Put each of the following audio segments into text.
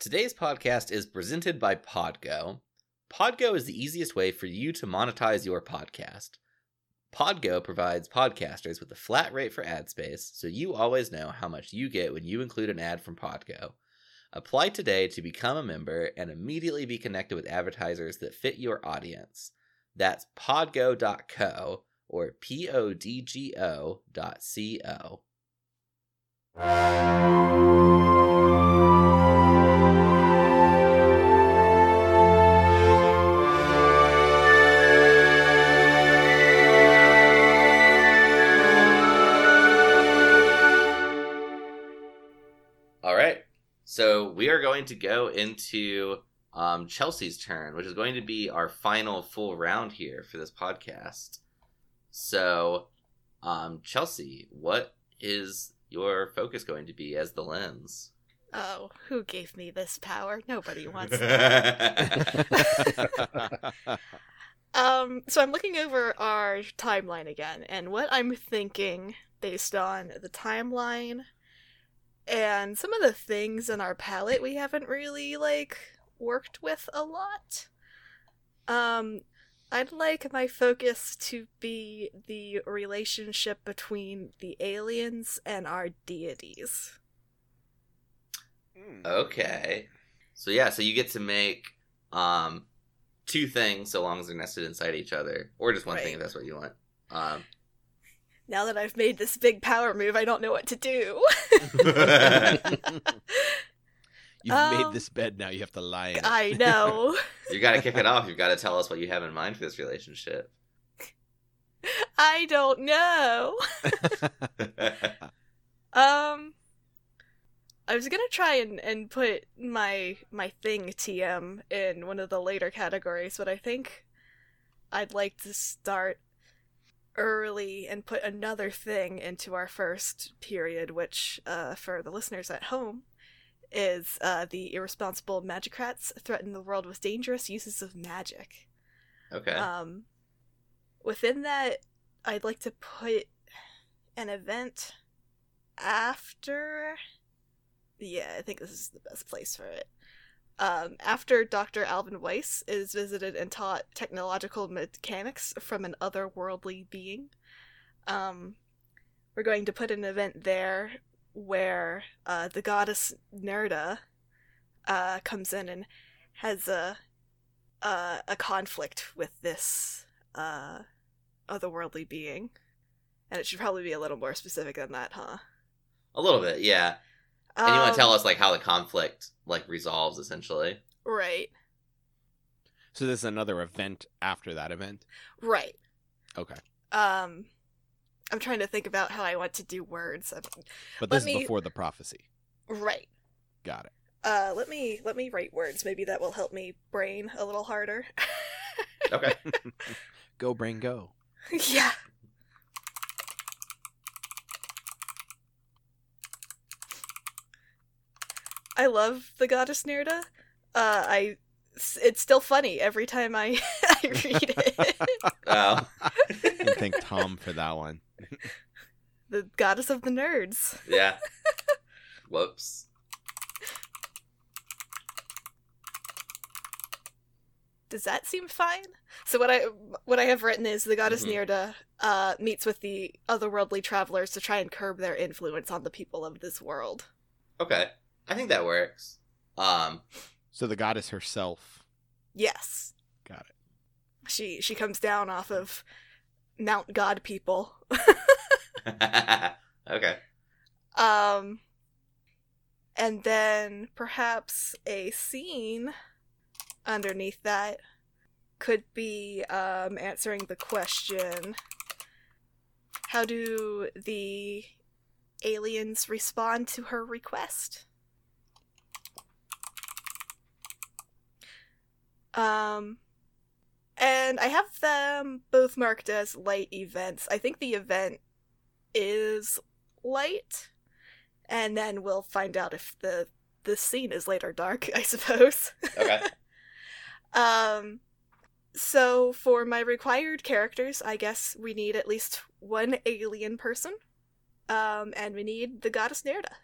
Today's podcast is presented by Podgo. Podgo is the easiest way for you to monetize your podcast. Podgo provides podcasters with a flat rate for ad space, so you always know how much you get when you include an ad from Podgo. Apply today to become a member and immediately be connected with advertisers that fit your audience. That's podgo.co or P So we are going to go into um, Chelsea's turn, which is going to be our final full round here for this podcast. So, um, Chelsea, what is your focus going to be as the lens? Oh, who gave me this power? Nobody wants it. Um, so I'm looking over our timeline again, and what I'm thinking based on the timeline and some of the things in our palette we haven't really like worked with a lot. Um, I'd like my focus to be the relationship between the aliens and our deities. Hmm. okay. So yeah, so you get to make um two things so long as they're nested inside each other, or just one thing if that's what you want. Um, Now that I've made this big power move, I don't know what to do. You've Um, made this bed now. You have to lie in it. I know. you got to kick it off. You've got to tell us what you have in mind for this relationship. I don't know. Um, I was gonna try and, and put my my thing TM in one of the later categories, but I think I'd like to start early and put another thing into our first period, which, uh, for the listeners at home, is uh, the irresponsible magicrats threaten the world with dangerous uses of magic. okay. Um, within that, I'd like to put an event after. Yeah, I think this is the best place for it. Um, after Dr. Alvin Weiss is visited and taught technological mechanics from an otherworldly being, um, we're going to put an event there where uh, the goddess Nerda uh, comes in and has a a conflict with this uh, otherworldly being. And it should probably be a little more specific than that, huh? a little bit, yeah. And you want Um, to tell us like how the conflict like resolves essentially? Right, So there's another event after that event. right. Okay, Um, I'm trying to think about how I want to do words. I'm- but this me- is before the prophecy. Right. Got it. Uh, let me let me write words. Maybe that will help me brain a little harder. Okay. Go brain go. yeah. I love the goddess Nerda. Uh, I it's still funny every time I, I read it. Oh. You can thank Tom for that one. the goddess of the nerds. yeah. Whoops. Does that seem fine? So what I what I have written is the goddess Mhm. Nerda uh, meets with the otherworldly travelers to try and curb their influence on the people of this world. Okay. I think that works. Um. So the goddess herself. Yes, Got it. she she comes down off of Mount God people. okay. Um, and then perhaps a scene underneath that could be um, answering the question how do the aliens respond to her request? Um, and I have them both marked as light events. I think the event is light, and then we'll find out if the the scene is light or dark. I suppose. Okay. um, so for my required characters, I guess we need at least one alien person, um, and we need the goddess Nerda.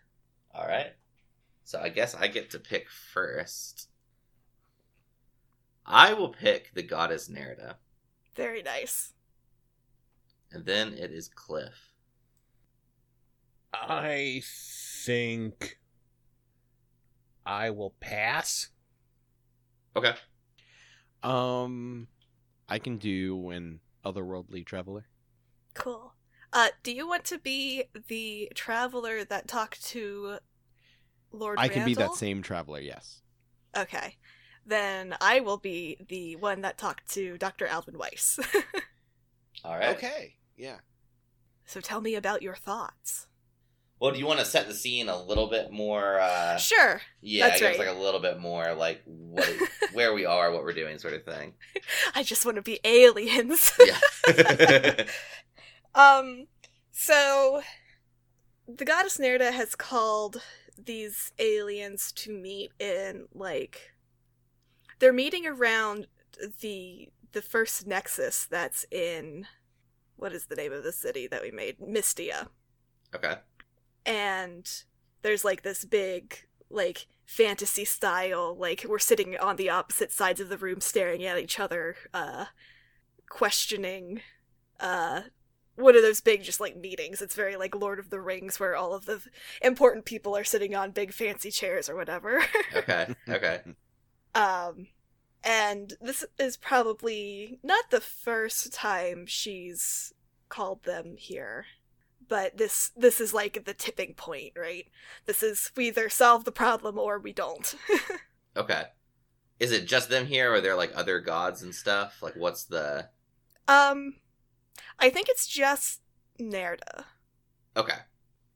All right. So I guess I get to pick first. I will pick the goddess Nerida, Very nice. and then it is Cliff. I think I will pass. Okay. Um, I can do an otherworldly traveler. Cool. Uh, do you want to be the traveler that talked to Lord I can be that same traveler. Yes. Okay. Then I will be the one that talked to Dr. Alvin Weiss. All right. Okay. Yeah. so tell me about your thoughts. Well, do you want to set the scene a little bit more? Uh, Sure. yeah, that's I guess right. like a little bit more like what, where we are, what we're doing, sort of thing. I just want to be aliens. Yeah. Um, so the goddess Nerda has called these aliens to meet in like they're meeting around the the first nexus that's in what is the name of the city that we made? Mystia. okay. And there's like this big like fantasy style like we're sitting on the opposite sides of the room staring at each other uh questioning uh one of those big just like meetings it's very like lord of the rings where all of the important people are sitting on big fancy chairs or whatever Okay. Okay. Um and this is probably not the first time she's called them here but this this is like the tipping point right this is we either solve the problem or we don't Okay. Is it just them here, or are there like other gods and stuff? Like, what's the? um i think it's just nerda Okay.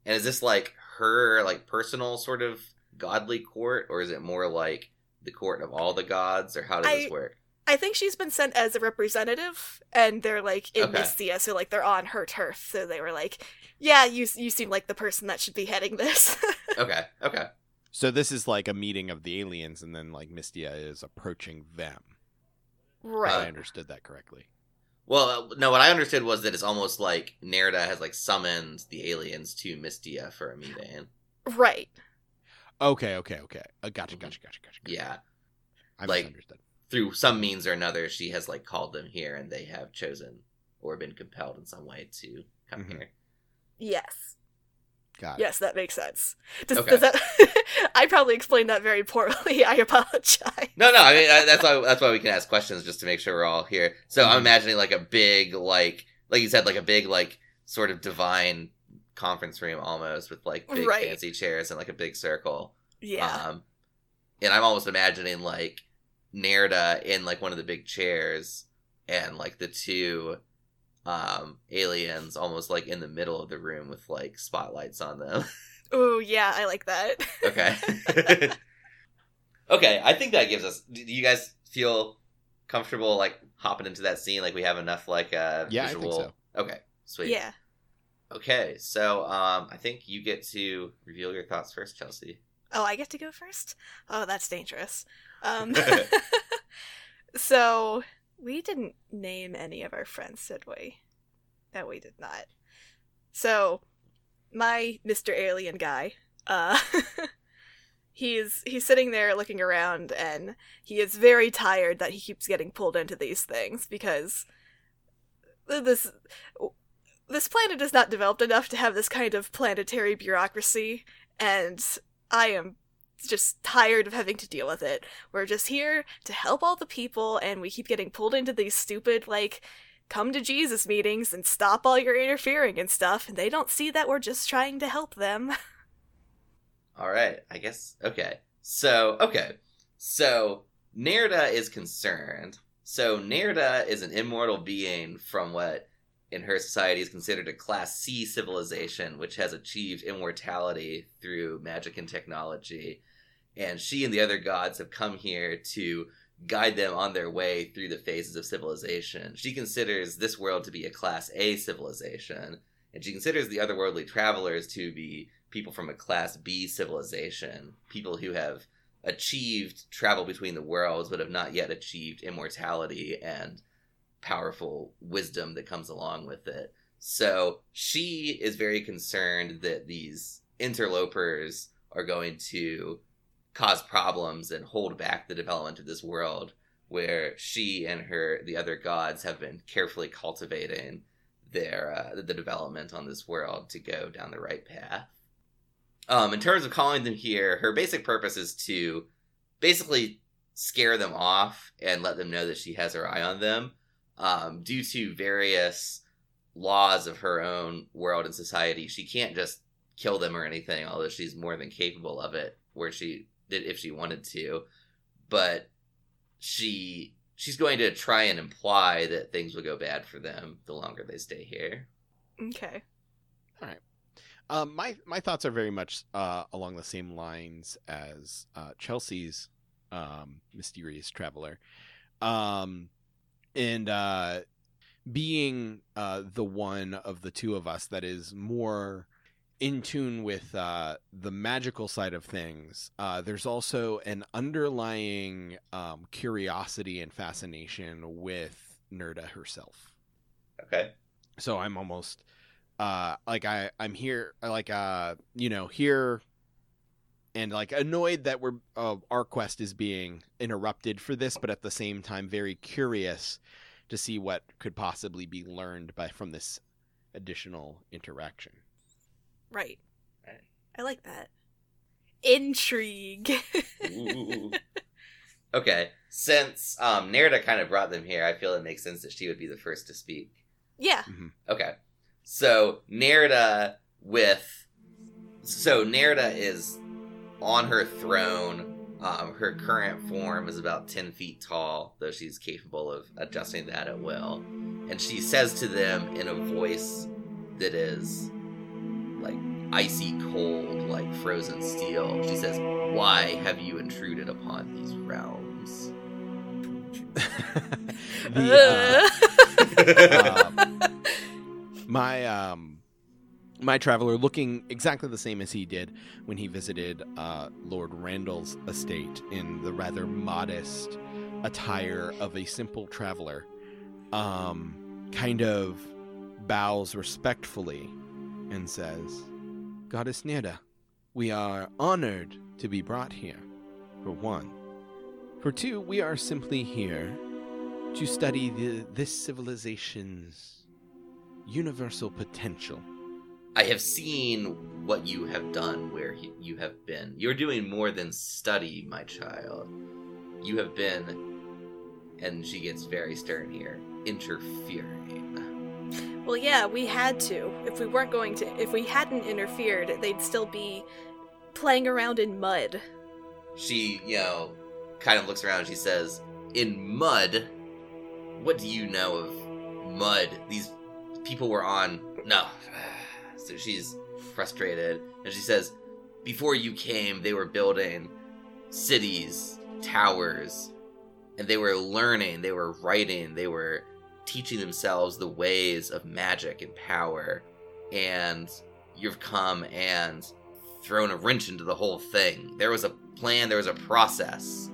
And is this like her like personal sort of godly court, or is it more like the court of all the gods, or how does I- this work? i think she's been sent as a representative and they're like in Okay. Mystia, so like they're on her turf so they were like yeah you you seem like the person that should be heading this Okay. Okay. So this is like a meeting of the aliens, and then like Mystia is approaching them. If right I understood that correctly. Well, uh, no. What I understood was that it's almost like Nerida has like summoned the aliens to Mystia for a meeting. right Okay. Okay. Okay. Uh, gotcha. Mhm. Gotcha. Gotcha. Gotcha. Yeah. I like- misunderstood. Through some means or another, she has like called them here, and they have chosen or been compelled in some way to come Mhm. here. yes Got it. Yes, that makes sense. Does, Okay. does that? I probably explained that very poorly. I apologize. No, no. I mean, I, that's why that's why we can ask questions just to make sure we're all here. So I'm Mhm. imagining like a big, like, like you said, like a big, like, sort of divine conference room almost with like big Right. fancy chairs and like a big circle. Yeah. Um, and I'm almost imagining like Nerda in like one of the big chairs and like the two um aliens almost like in the middle of the room with like spotlights on them. oh, yeah. I like that. okay. okay, I think that gives us do you guys feel comfortable like hopping into that scene like we have enough like uh Yeah, I think visual so. Okay, sweet. yeah. Okay, so um I think you get to reveal your thoughts first, Chelsea. Oh, I get to go first. Oh, that's dangerous. Um. so we didn't name any of our friends, did we? No, we did not. So my Mr. Alien guy, uh he's he's sitting there looking around and he is very tired that he keeps getting pulled into these things because this this planet is not developed enough to have this kind of planetary bureaucracy and I am just tired of having to deal with it. We're just here to help all the people and we keep getting pulled into these stupid like come to Jesus meetings and stop all your interfering and stuff and they don't see that we're just trying to help them. All right, I guess. Okay. So, okay. So, Nerda is concerned. So, Nerda is an immortal being from what in her society is considered a Class C civilization, which has achieved immortality through magic and technology. And she and the other gods have come here to guide them on their way through the phases of civilization. She considers this world to be a Class A civilization, and she considers the otherworldly travelers to be people from a class B civilization, people who have achieved travel between the worlds but have not yet achieved immortality and powerful wisdom that comes along with it. So she is very concerned that these interlopers are going to cause problems and hold back the development of this world where she and her the other gods have been carefully cultivating their uh, the development on this world to go down the right path. Um, in terms of calling them here, her basic purpose is to basically scare them off and let them know that she has her eye on them. Um, due to various laws of her own world and society, she can't just kill them or anything, although she's more than capable of it, where she did if she wanted to. But she she's going to try and imply that things will go bad for them the longer they stay here. Okay. All right. Um, my my thoughts are very much uh, along the same lines as uh, Chelsea's um, mysterious traveler, um, and uh, being uh, the one of the two of us that is more in tune with uh, the magical side of things. Uh, there's also an underlying um, curiosity and fascination with Nerda herself Okay. so i'm almost uh like i i'm here like uh you know here and like annoyed that we're uh, our quest is being interrupted for this but at the same time very curious to see what could possibly be learned by from this additional interaction Right. Right. I like that. Intrigue. Okay. Since um, Nerida kind of brought them here, I feel it makes sense that she would be the first to speak. yeah. Okay. So Nerida with so Nerida is on her throne. Um, her current form is about ten feet tall, though she's capable of adjusting that at will. And she says to them in a voice that is like icy cold, like frozen steel. She says, "Why have you intruded upon these realms?" the, uh, um, my um my traveler looking exactly the same as he did when he visited uh, Lord Randall's estate in the rather modest attire of a simple traveler, um, kind of bows respectfully and says, Goddess Nerda, we are honored to be brought here, for one. For two, we are simply here to study the, this civilization's universal potential. I have seen what you have done where he, you have been. You're doing more than study, my child. You have been, and she gets very stern here, interfering. well, yeah, we had to. If we weren't going to, if we hadn't interfered, they'd still be playing around in mud. She, you know, kind of looks around and she says, In mud? What do you know of mud? These people were on. No. So she's frustrated. And she says, Before you came, they were building cities, towers, and they were learning, they were writing, they were teaching themselves the ways of magic and power. And you've come and thrown a wrench into the whole thing. There was a plan, there was a process.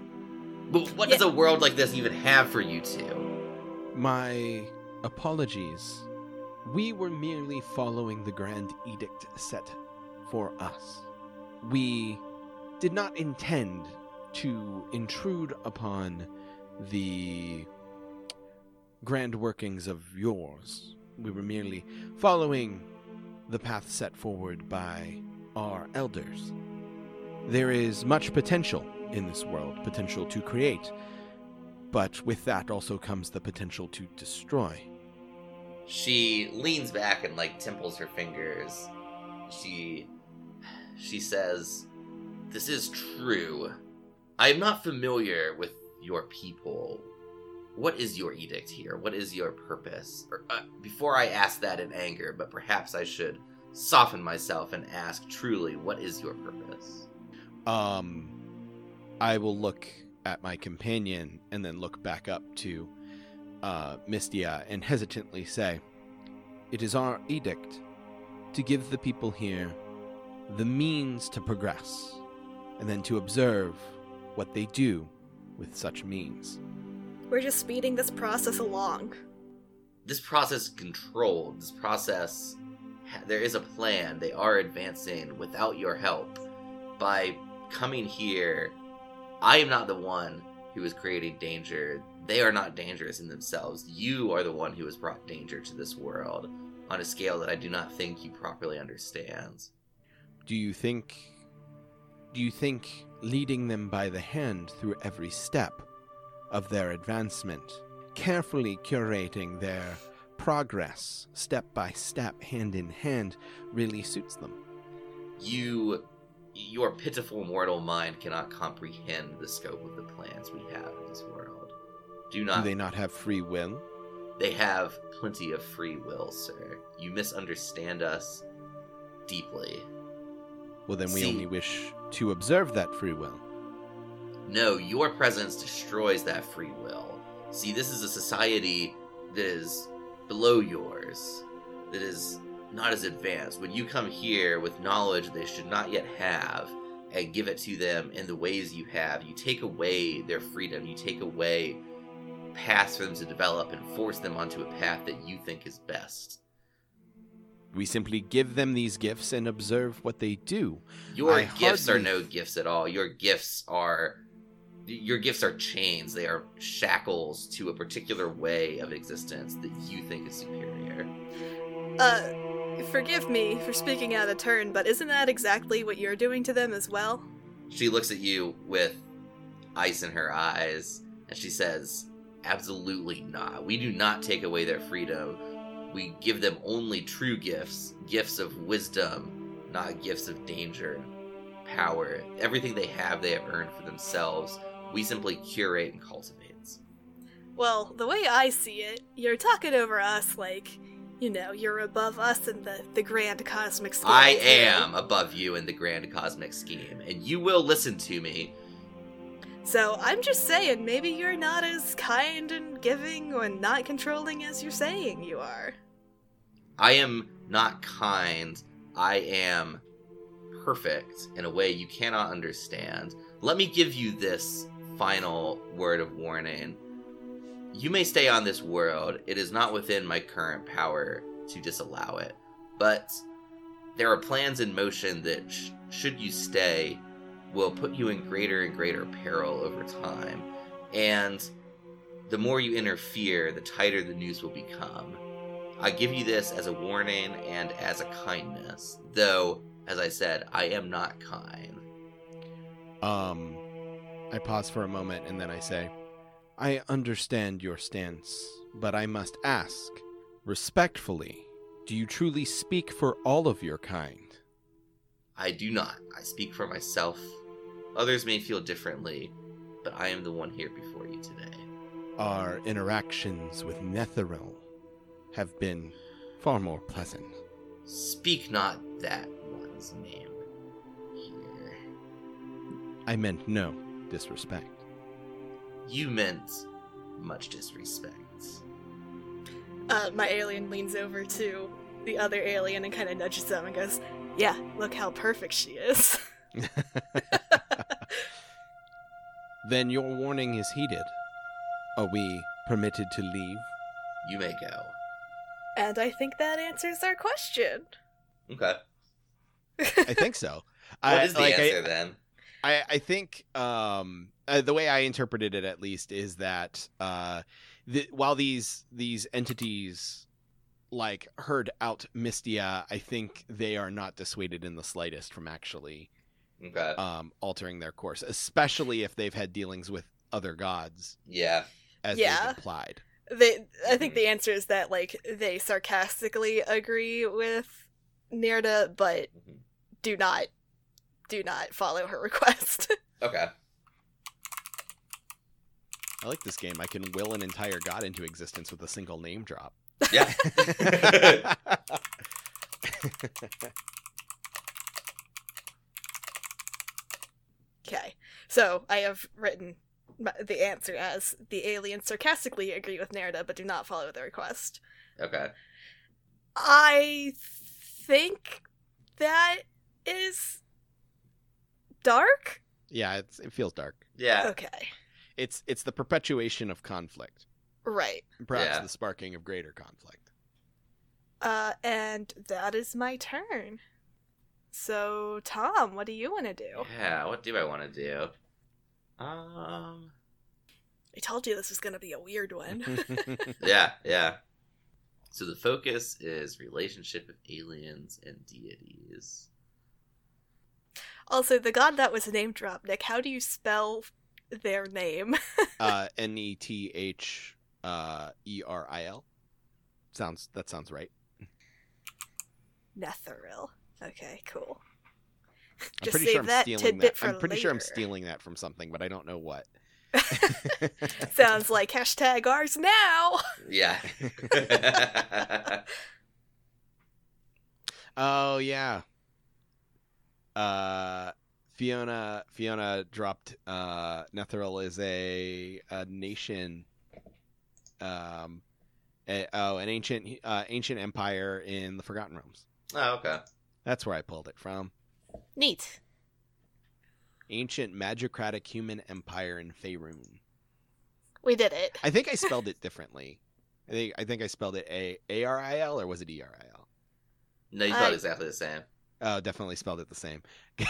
But what does a world like this even have for you two? My apologies. We were merely following the grand edict set for us. We did not intend to intrude upon the grand workings of yours. We were merely following the path set forward by our elders. There is much potential in this world, potential to create, but with that also comes the potential to destroy. She leans back and like temples her fingers. She she says, "This is true. I am not familiar with your people. What is your edict here? What is your purpose?" Or, uh, before I ask that in anger, but perhaps I should soften myself and ask truly, what is your purpose? Um, I will look at my companion and then look back up to uh, Mystia and hesitantly say, It is our edict to give the people here the means to progress, and then to observe what they do with such means. We're just speeding this process along. This process is controlled. This process, there is a plan. They are advancing without your help by coming here, I am not the one who is creating danger. They are not dangerous in themselves. You are the one who has brought danger to this world on a scale that I do not think you properly understand. Do you think do you think leading them by the hand through every step of their advancement, carefully curating their progress step by step, hand in hand, really suits them? You your pitiful mortal mind cannot comprehend the scope of the plans we have in this world. Do Do not they not have free will? They have plenty of free will, sir. You misunderstand us deeply. Well, then we See- only wish to observe that free will. No, your presence destroys that free will. See, this is a society that is below yours, that is not as advanced. When you come here with knowledge they should not yet have and give it to them in the ways you have, you take away their freedom, you take away paths for them to develop and force them onto a path that you think is best. We simply give them these gifts and observe what they do. Your I gifts are no gifts at all. Your gifts are your gifts are chains. They are shackles to a particular way of existence that you think is superior. Uh, forgive me for speaking out of turn, but isn't that exactly what you're doing to them as well? She looks at you with ice in her eyes and she says, "Absolutely not. We do not take away their freedom. We give them only true gifts, gifts of wisdom, not gifts of danger, power. Everything they have, they have earned for themselves. We simply curate and cultivate." Well, the way I see it, you're talking over us like, you know, you're above us in the, the grand cosmic scheme. I am above you in the grand cosmic scheme, and you will listen to me. So I'm just saying, maybe you're not as kind and giving or not controlling as you're saying you are. I am not kind. I am perfect in a way you cannot understand. Let me give you this final word of warning. You may stay on this world. It is not within my current power to disallow it. But there are plans in motion that, sh- should you stay, will put you in greater and greater peril over time. And the more you interfere, the tighter the noose will become. I give you this as a warning and as a kindness, though, as I said, I am not kind. Um, I pause for a moment and then I say, I understand your stance, but I must ask, respectfully, do you truly speak for all of your kind? I do not. I speak for myself. Others may feel differently, but I am the one here before you today. Our interactions with Netheril have been far more pleasant. Speak not that one's name here. I meant no disrespect. You meant much disrespect. Uh, my alien leans over to the other alien and kind of nudges them and goes, Yeah, look how perfect she is. then your warning is heeded. Are we permitted to leave? You may go. and I think that answers our question. Okay. I think so. What I, is the like, I- answer then? I, I think um, uh, the way I interpreted it, at least, is that uh, the, while these these entities like heard out Mystia, I think they are not dissuaded in the slightest from actually Okay. um, altering their course, especially if they've had dealings with other gods, yeah. as Yeah. they've implied. They, I think Mhm. the answer is that like they sarcastically agree with Nerda, but Mhm. do not, do not follow her request. Okay. I like this game. I can will an entire god into existence with a single name drop. Yeah. okay, so I have written the answer as the aliens sarcastically agree with Nerda, but do not follow the request. okay. I think that is dark. yeah, it's, it feels dark. Yeah. Okay, It's it's the perpetuation of conflict, right. perhaps Yeah. the sparking of greater conflict. Uh, and that is my turn. So, Tom, what do you want to do? Yeah, what do I want to do? Um, I told you this was going to be a weird one. yeah, yeah. So the focus is relationship of aliens and deities. Also, the god that was name dropped, Nick, how do you spell their name? uh, N E T H uh, E R I L. Sounds that sounds right. Netheril. Okay, cool. I'm Just pretty save sure I'm that stealing tidbit that. for I'm pretty sure I'm stealing that from something, but I don't know what. Sounds like hashtag ours now. Yeah. oh yeah. Uh, Fiona Fiona dropped. Uh, Netheril is a a nation. Um, a- oh, an ancient uh, ancient empire in the Forgotten Realms. oh, okay. That's where I pulled it from. Neat. Ancient magocratic human empire in Faerun. We did it. I think I spelled it differently. I think I think I spelled it a a r i l or was it e r i l? No, you spelled I- exactly the same. Oh, definitely spelled it the same.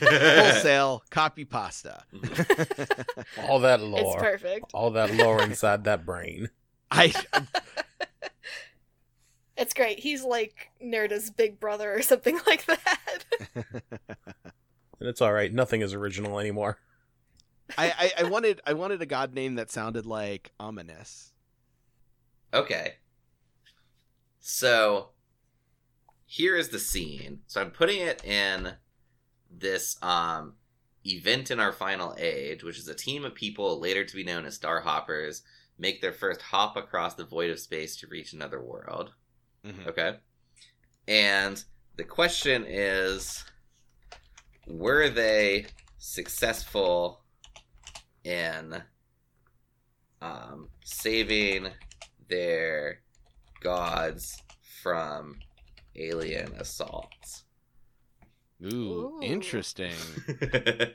Wholesale copy pasta. All that lore. It's lore. perfect. All that lore inside that brain. I It's great. He's like Nerda's big brother or something like that. And it's alright. Nothing is original anymore. I, I, I wanted I wanted a god name that sounded like ominous. Okay. So here is the scene. So I'm putting it in this um event in our final age, which is a team of people later to be known as Starhoppers, make their first hop across the void of space to reach another world. Mhm. Okay. And the question is were they successful in um, saving their gods from alien assaults? Ooh, Ooh. interesting.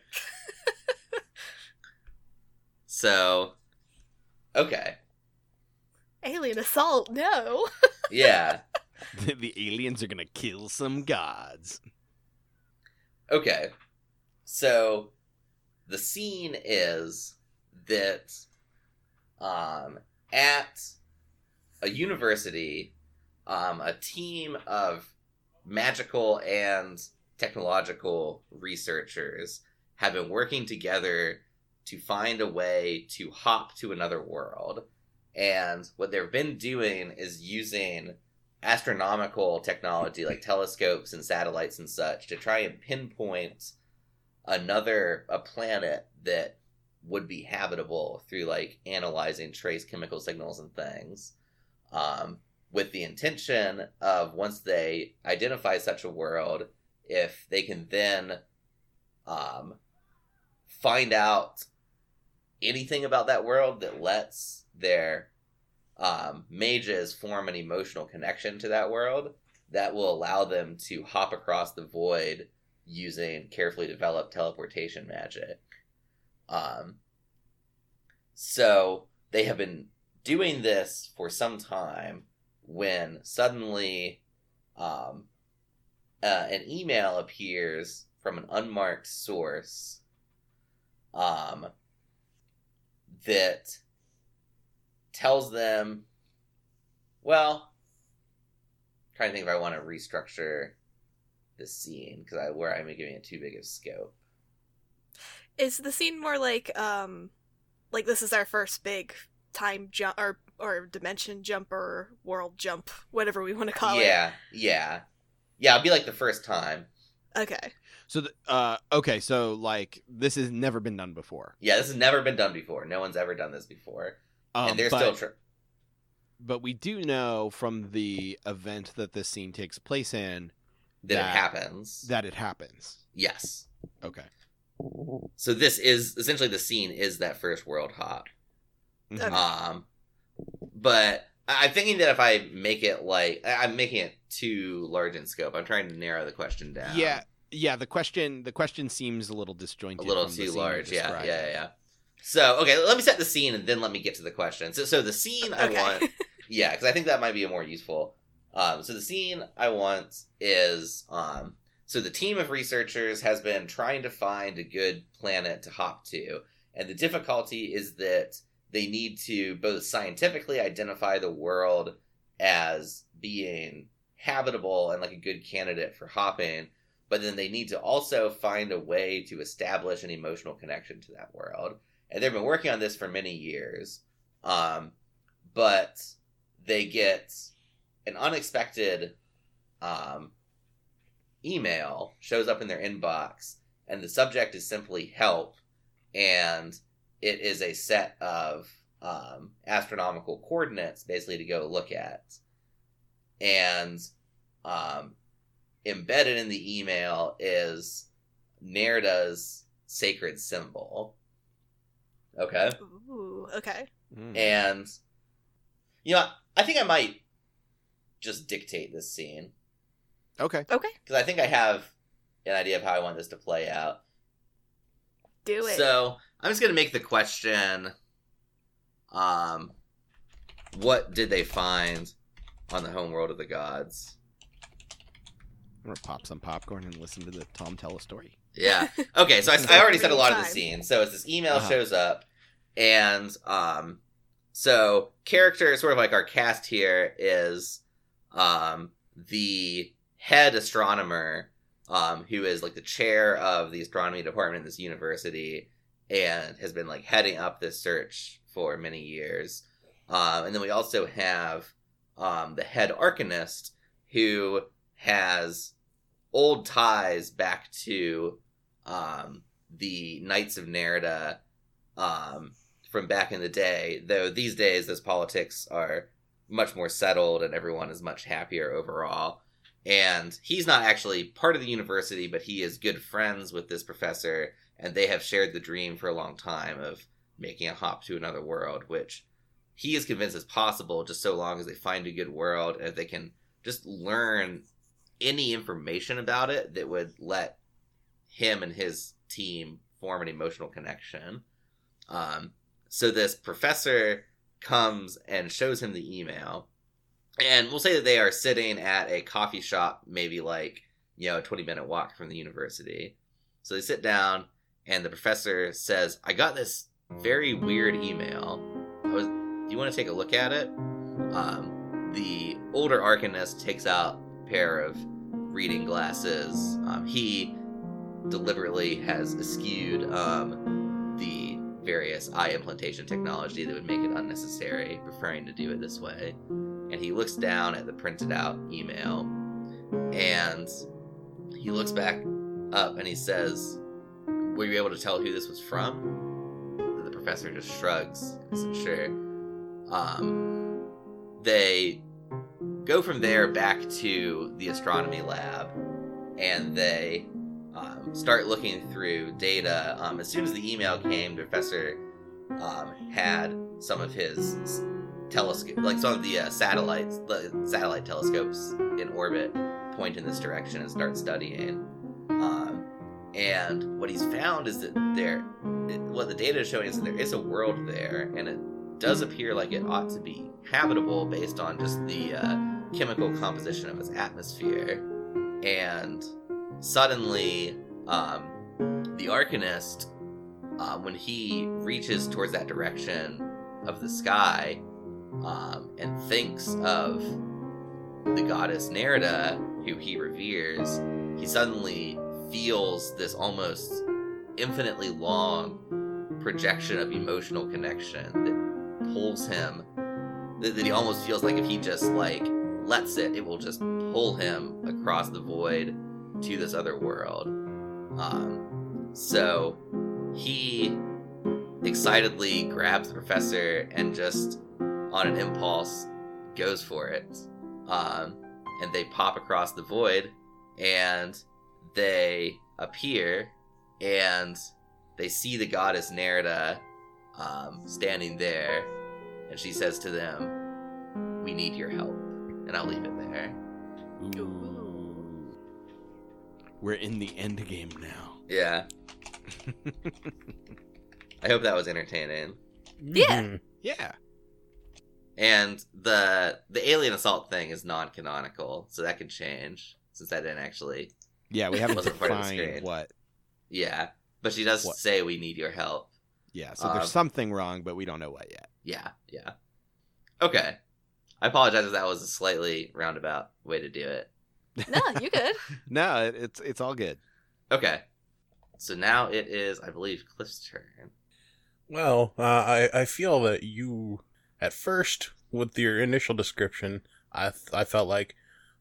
so, okay. Alien assault, no. Yeah. the, the aliens are gonna kill some gods. Okay. So the scene is that um at a university um a team of magical and technological researchers have been working together to find a way to hop to another world. And what they've been doing is using astronomical technology like telescopes and satellites and such to try and pinpoint another a planet that would be habitable through like analyzing trace chemical signals and things um, with the intention of once they identify such a world if they can then um, find out anything about that world that lets their um, mages form an emotional connection to that world that will allow them to hop across the void using carefully developed teleportation magic. Um, so they have been doing this for some time when suddenly um, uh, an email appears from an unmarked source um, that tells them, well, I'm trying to think if I want to restructure the scene because I where I'm giving it too big of scope. Is the scene more like um like this is our first big time jump or or dimension jump or world jump, whatever we want to call it. yeah, yeah, yeah. It'll be like the first time. Okay. So, the, uh, okay, so like this has never been done before. Yeah, this has never been done before. No one's ever done this before, Um, and they're but, still. Tr- but we do know from the event that this scene takes place in that, that- it happens. that it happens. yes. Okay. So this is essentially the scene is that first world hop. Okay. Um, but I- I'm thinking that if I make it like I- I'm making it too large in scope, I'm trying to narrow the question down. Yeah, yeah. The question, the question seems a little disjointed. a little too large. Yeah, yeah, yeah, yeah. So okay, let me set the scene and then let me get to the question. So, so the scene I want, yeah, because I think that might be a more useful. Um, so the scene I want is um, so the team of researchers has been trying to find a good planet to hop to, and the difficulty is that they need to both scientifically identify the world as being habitable and like a good candidate for hopping, but then they need to also find a way to establish an emotional connection to that world. And they've been working on this for many years. Um, but they get an unexpected um, email shows up in their inbox, and the subject is simply help, and it is a set of um, astronomical coordinates basically to go look at. And um, embedded in the email is Nerida's sacred symbol. Okay. Ooh, okay. Mm. And you know, I think I might just dictate this scene okay. Okay. because I think I have an idea of how I want this to play out. Do it. So I'm just gonna make the question: um, What did they find on the homeworld of the gods? I'm gonna pop some popcorn and listen to the Tom tell a story. Yeah. Okay. So I, I already said a lot of the Time. scene. So as this email Uh-huh. shows up, and um, so character sort of like our cast here is um the head astronomer, um, who is like the chair of the astronomy department in this university, and has been like heading up this search for many years. Um, and then we also have um the head arcanist who has old ties back to um, the Knights of Nerida um, from back in the day. Though these days, those politics are much more settled and everyone is much happier overall. And he's not actually part of the university, but he is good friends with this professor, and they have shared the dream for a long time of making a hop to another world, which he is convinced is possible just so long as they find a good world and if they can just learn any information about it that would let him and his team form an emotional connection. Um, so this professor comes and shows him the email, and we'll say that they are sitting at a coffee shop, maybe like you know a twenty minute walk from the university. So they sit down, and the professor says, "I got this very weird email. Was, do you want to take a look at it?" Um, the older arcanist takes out a pair of reading glasses. Um, he deliberately has eschewed um, the various eye implantation technology that would make it unnecessary, preferring to do it this way. And he looks down at the printed out email and he looks back up and he says, Were you able to tell who this was from? The professor just shrugs and says, Sure. Um, they go from there back to the astronomy lab and they um, start looking through data. Um, as soon as the email came, the professor um, had some of his telescope, like some of the uh, satellites, the satellite telescopes in orbit, point in this direction and start studying. Um, and what he's found is that there, what the data is showing is that there is a world there, and it does appear like it ought to be habitable based on just the uh, chemical composition of its atmosphere. And suddenly, um, the Arcanist, uh, when he reaches towards that direction of the sky um, and thinks of the goddess Nerida, who he reveres, he suddenly feels this almost infinitely long projection of emotional connection that pulls him that, that he almost feels like if he just like lets it it will just pull him across the void to this other world. Um so he excitedly grabs the professor and just on an impulse goes for it um and they pop across the void and they appear and they see the goddess Nerida um, standing there, and she says to them, "We need your help." And I'll leave it there. Ooh. We're in the end game now. Yeah, I hope that was entertaining. Yeah. Mhm. yeah. And the the alien assault thing is non-canonical, so that could change since that didn't actually Yeah, we haven't Wasn't part of the defined screen. what. Yeah, but she does What? say we need your help. Yeah, so Um, there's something wrong, but we don't know what yet. Yeah, yeah. Okay. I apologize if that was a slightly roundabout way to do it. No, you good. No, it, it's it's all good. Okay. So now it is, I believe, Cliff's turn. Well, uh, I I feel that you at first with your initial description, I th- I felt like,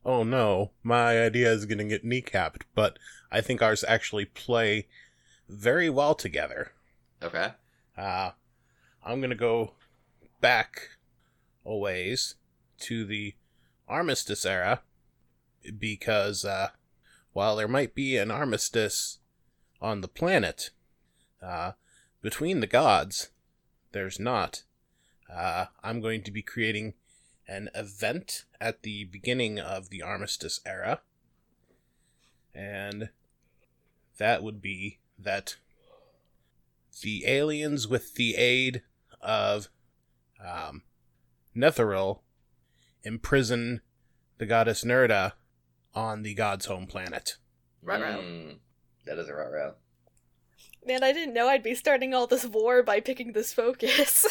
oh no, my idea is gonna get kneecapped, but I think ours actually play very well together. Okay. Uh, I'm gonna go back a ways to the armistice era because uh, while there might be an armistice on the planet uh, between the gods, there's not. Uh, I'm going to be creating an event at the beginning of the armistice era, and that would be that the aliens, with the aid of um, Netheril, imprison the goddess Nerda on the god's home planet. Ruh-roh. Mm, that is a ruh Man, I didn't know I'd be starting all this war by picking this focus.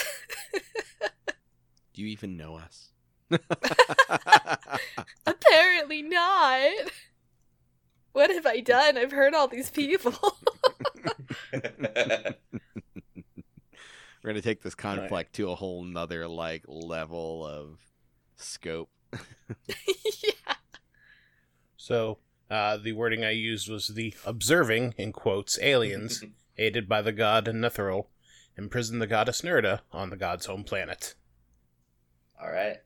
Do you even know us? Apparently not. What have I done? I've hurt all these people. We're We're gonna take this conflict to a whole nother like level of scope. yeah. So, uh, the wording I used was the observing, in quotes, aliens, aided by the god Netheril, imprison the goddess Nerda on the god's home planet. All right.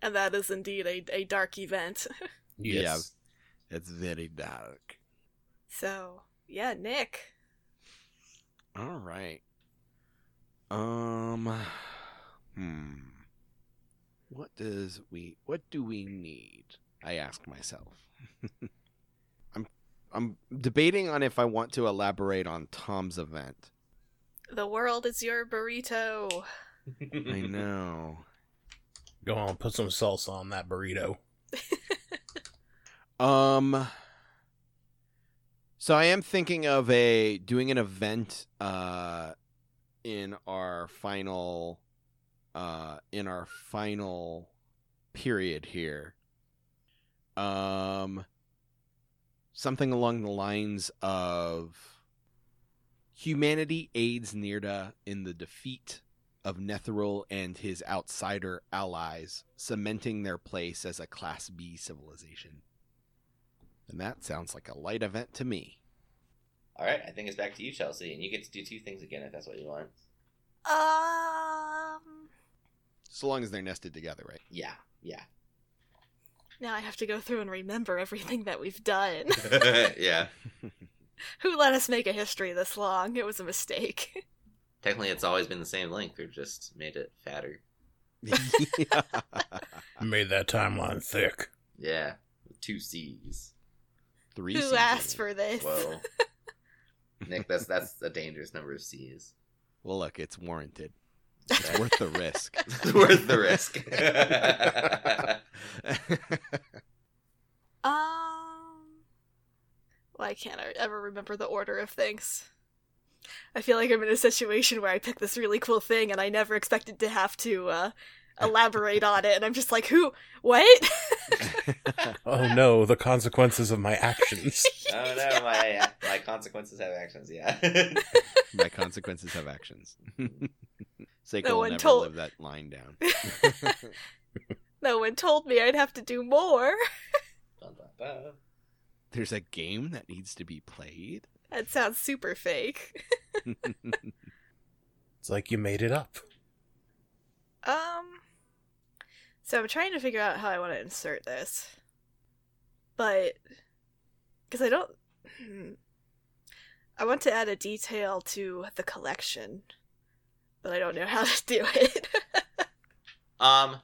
And that is indeed a, a dark event. Yes. It's very dark. So, yeah, Nick. All right. Um. Hmm. What does we? What do we need? I ask myself. I'm. I'm debating on if I want to elaborate on Tom's event. The world is your burrito. I know. Go on, put some salsa on that burrito. Um. So I am thinking of a doing an event uh in our final uh in our final period here. Um something along the lines of humanity aids Nerda in the defeat of Netheril and his outsider allies, cementing their place as a Class B civilization. And that sounds like a light event to me. All right. I think it's back to you, Chelsea, and you get to do two things again if that's what you want. Um. So long as they're nested together, right? Yeah. Yeah. Now I have to go through and remember everything that we've done. yeah. Who let us make a history this long? It was a mistake. Technically, it's always been the same length. We've just made it fatter. Made that timeline thick. Yeah. Two C's. Three. Who seasons. asked for this? Whoa. Nick, that's that's a dangerous number of C's. Well, look, it's warranted. It's worth the risk. It's worth the risk. Um. Why can't I ever remember the order of things? I feel like I'm in a situation where I pick this really cool thing and I never expected to have to uh, elaborate on it, and I'm just like, who? What? Oh no, the consequences of my actions. oh no, my my consequences have actions. Yeah. My consequences have actions. Seiko No will one never told- live that line down. no one told me I'd have to do more. Dun, dun, dun. There's a game that needs to be played. That sounds super fake. It's like you made it up. Um. So I'm trying to figure out how I want to insert this. But. Because I don't. hmm. I want to add a detail to the collection. But I don't know how to do it. Um,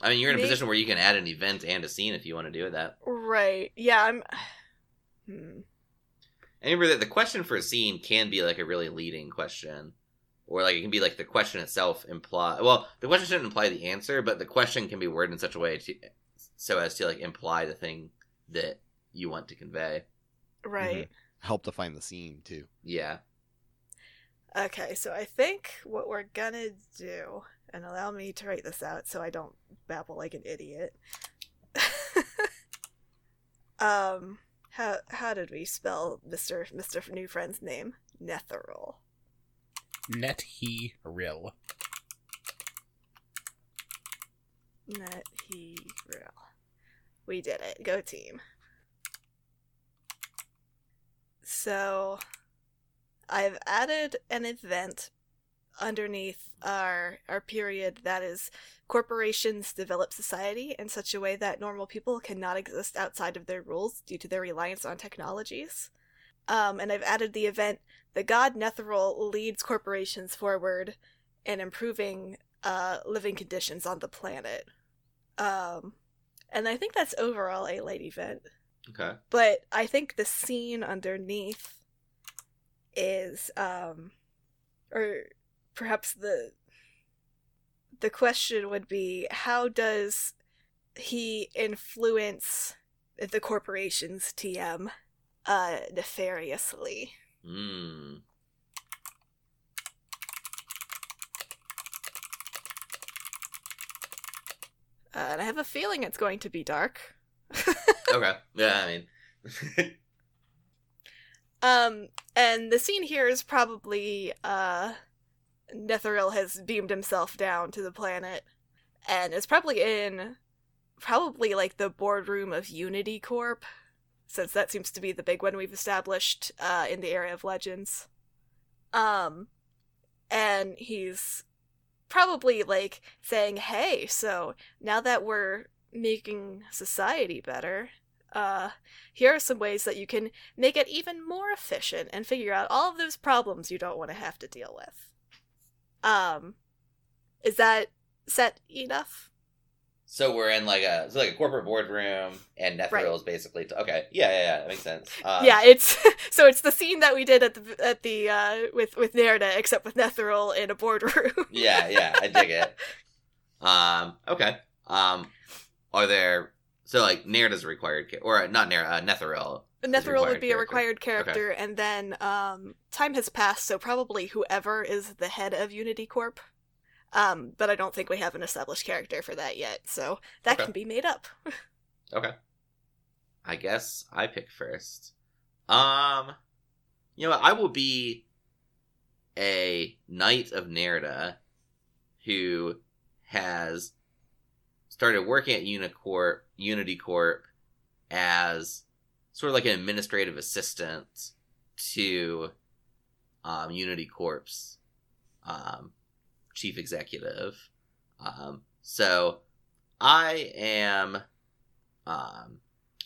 I mean, you're in a Maybe- position where you can add an event and a scene if you want to do that. right. Yeah, I'm. Hmm. And remember that the question for a scene can be like a really leading question, or like it can be like the question itself imply. Well, the question shouldn't imply the answer, but the question can be worded in such a way to so as to like imply the thing that you want to convey. Right. Help to find the scene too. Yeah. Okay, so I think what we're gonna do, and allow me to write this out so I don't babble like an idiot. um, how how did we spell Mister Mister New Friend's name? Netheril. Net he rill. Net he real. We did it. Go team. So I've added an event underneath our our period that is corporations develop society in such a way that normal people cannot exist outside of their rules due to their reliance on technologies. Um, and I've added the event the god Netheril leads corporations forward in improving uh, living conditions on the planet. Um, and I think that's overall a light event. Okay. But I think the scene underneath is, um, or perhaps the the question would be, how does he influence the corporation's TM uh, nefariously? Hmm. Uh, and I have a feeling it's going to be dark. Okay. Yeah, I mean. Um, and the scene here is probably uh, Netheril has beamed himself down to the planet, and is probably in probably like the boardroom of Unity Corp, since that seems to be the big one we've established uh, in the area of legends. Um, and he's probably like saying, "Hey, so now that we're making society better." Uh, here are some ways that you can make it even more efficient and figure out all of those problems you don't want to have to deal with. Um, is that set enough? So we're in like a so like a corporate boardroom, and Netheril Right. is basically okay. Yeah, yeah, yeah, that makes sense. Um, yeah, it's so it's the scene that we did at the at the uh with with Nerda, except with Netheril in a boardroom. yeah, yeah, I dig it. Um, okay. Um, are there so like Nerda's a required or not Nerda, uh, Netheril? Netheril would be a required character, and then um, time has passed, so probably whoever is the head of Unity Corp. Um, but I don't think we have an established character for that yet, so that Okay. can be made up. Okay. I guess I pick first. Um, you know what? I will be a knight of Nerda who has started working at Unicorp, Unity Corp as sort of like an administrative assistant to um, Unity Corp's um, chief executive. Um, so I am um,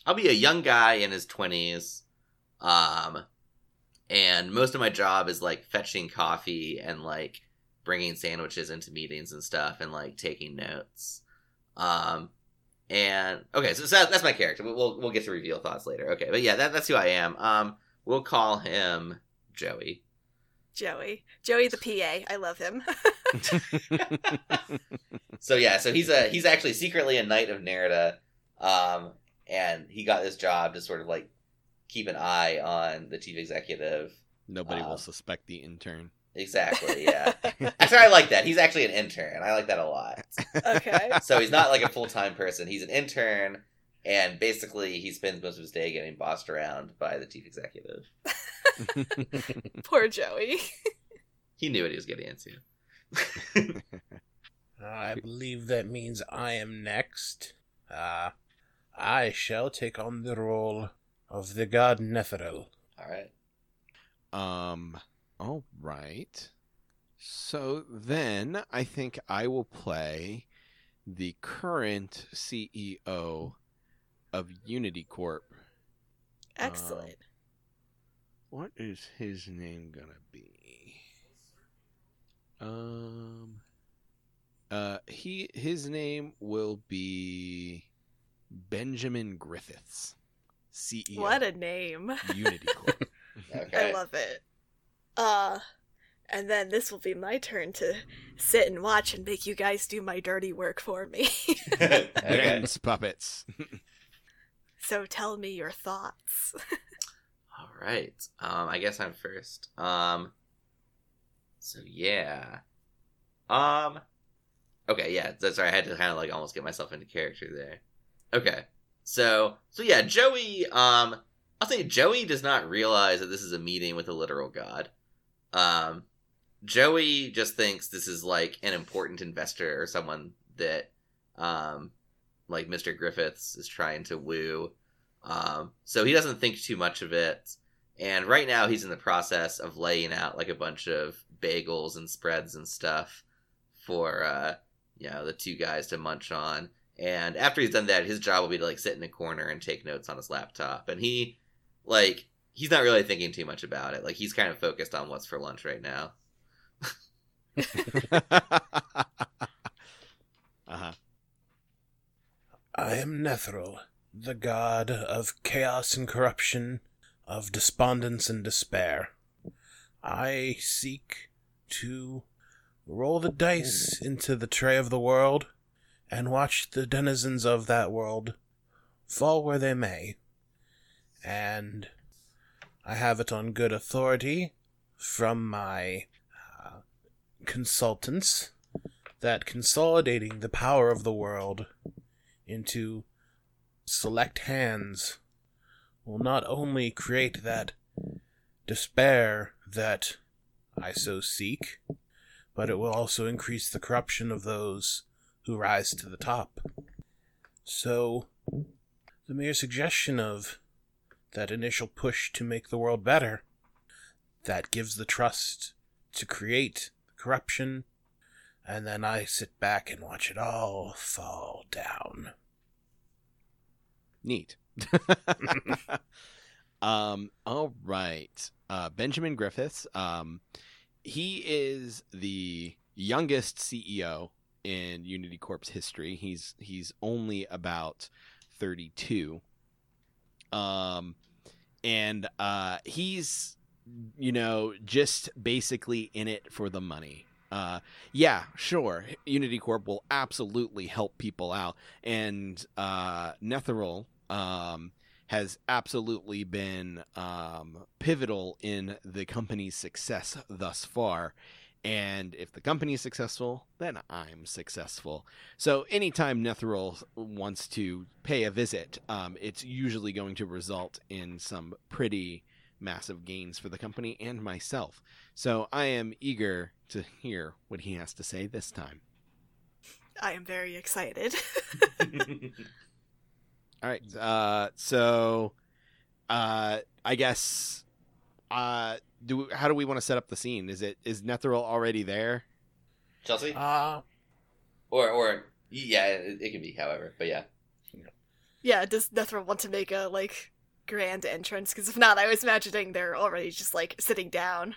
I'll be a young guy in his twenties, um, and most of my job is like fetching coffee and like bringing sandwiches into meetings and stuff, and like taking notes. Um, and okay, so, so that's my character. We'll- We'll we'll get to reveal thoughts later. Okay, but yeah, that, that's who I am. Um, we'll call him Joey. Joey. Joey the PA. I love him. So yeah, so he's a he's actually secretly a knight of Nerda, um, and he got this job to sort of like keep an eye on the chief executive. Nobody Um, will suspect the intern. Exactly, yeah. Actually, I like that. He's actually an intern. I like that a lot. okay. So he's not like a full time person. He's an intern, and basically he spends most of his day getting bossed around by the chief executive. Poor Joey. He knew what he was getting into. I believe that means I am next. Uh, I shall take on the role of the god Netheril. All right. Um, all right. So then I think I will play the current CEO of Unity Corp. Excellent. What is his name gonna be? Um, uh, he his name will be Benjamin Griffiths, CEO. what a name. Unity Corp. Okay. I love it. Uh, and then this will be my turn to sit and watch and make you guys do my dirty work for me. okay. Dance puppets. So tell me your thoughts. All right. Um, I guess I'm first. Um, so yeah. Um, okay, yeah. That's right. I had to kind of like almost get myself into character there. Okay. So, so yeah, Joey. Um, I'll say Joey does not realize that this is a meeting with a literal god. Um, Joey just thinks this is like an important investor or someone that, um, like Mr. Griffiths is trying to woo. Um, so he doesn't think too much of it. And right now he's in the process of laying out like a bunch of bagels and spreads and stuff for uh, you know the two guys to munch on. And after he's done that, his job will be to like sit in a corner and take notes on his laptop. And he like he's not really thinking too much about it. Like he's kind of focused on what's for lunch right now. uh-huh. I am Netheril, the god of chaos and corruption, of despondence and despair. I seek to roll the dice into the tray of the world and watch the denizens of that world fall where they may. And I have it on good authority from my uh, consultants that consolidating the power of the world into select hands will not only create that despair that I so seek, but it will also increase the corruption of those who rise to the top. So, the mere suggestion of that initial push to make the world better, that gives the trust to create the corruption, and then I sit back and watch it all fall down. Neat. um, all right. Uh, Benjamin Griffiths. Um, he is the youngest CEO in Unity Corp's history. He's he's only about 32. Um, and uh, he's you know just basically in it for the money. Uh, yeah, sure. Unity Corp will absolutely help people out, and uh, Netheril um, has absolutely been um, pivotal in the company's success thus far. And if the company is successful, then I'm successful. So anytime Netheril wants to pay a visit, um, it's usually going to result in some pretty massive gains for the company and myself. So I am eager to hear what he has to say this time. I am very excited. All right. Uh, so, uh, I guess, uh, do how do we want to set up the scene? Is it is Netheril already there? Chelsea, Ah, or or yeah, it, it can be, however, but yeah. yeah, does Netheril want to make a like grand entrance? Because if not, I was imagining they're already just like sitting down,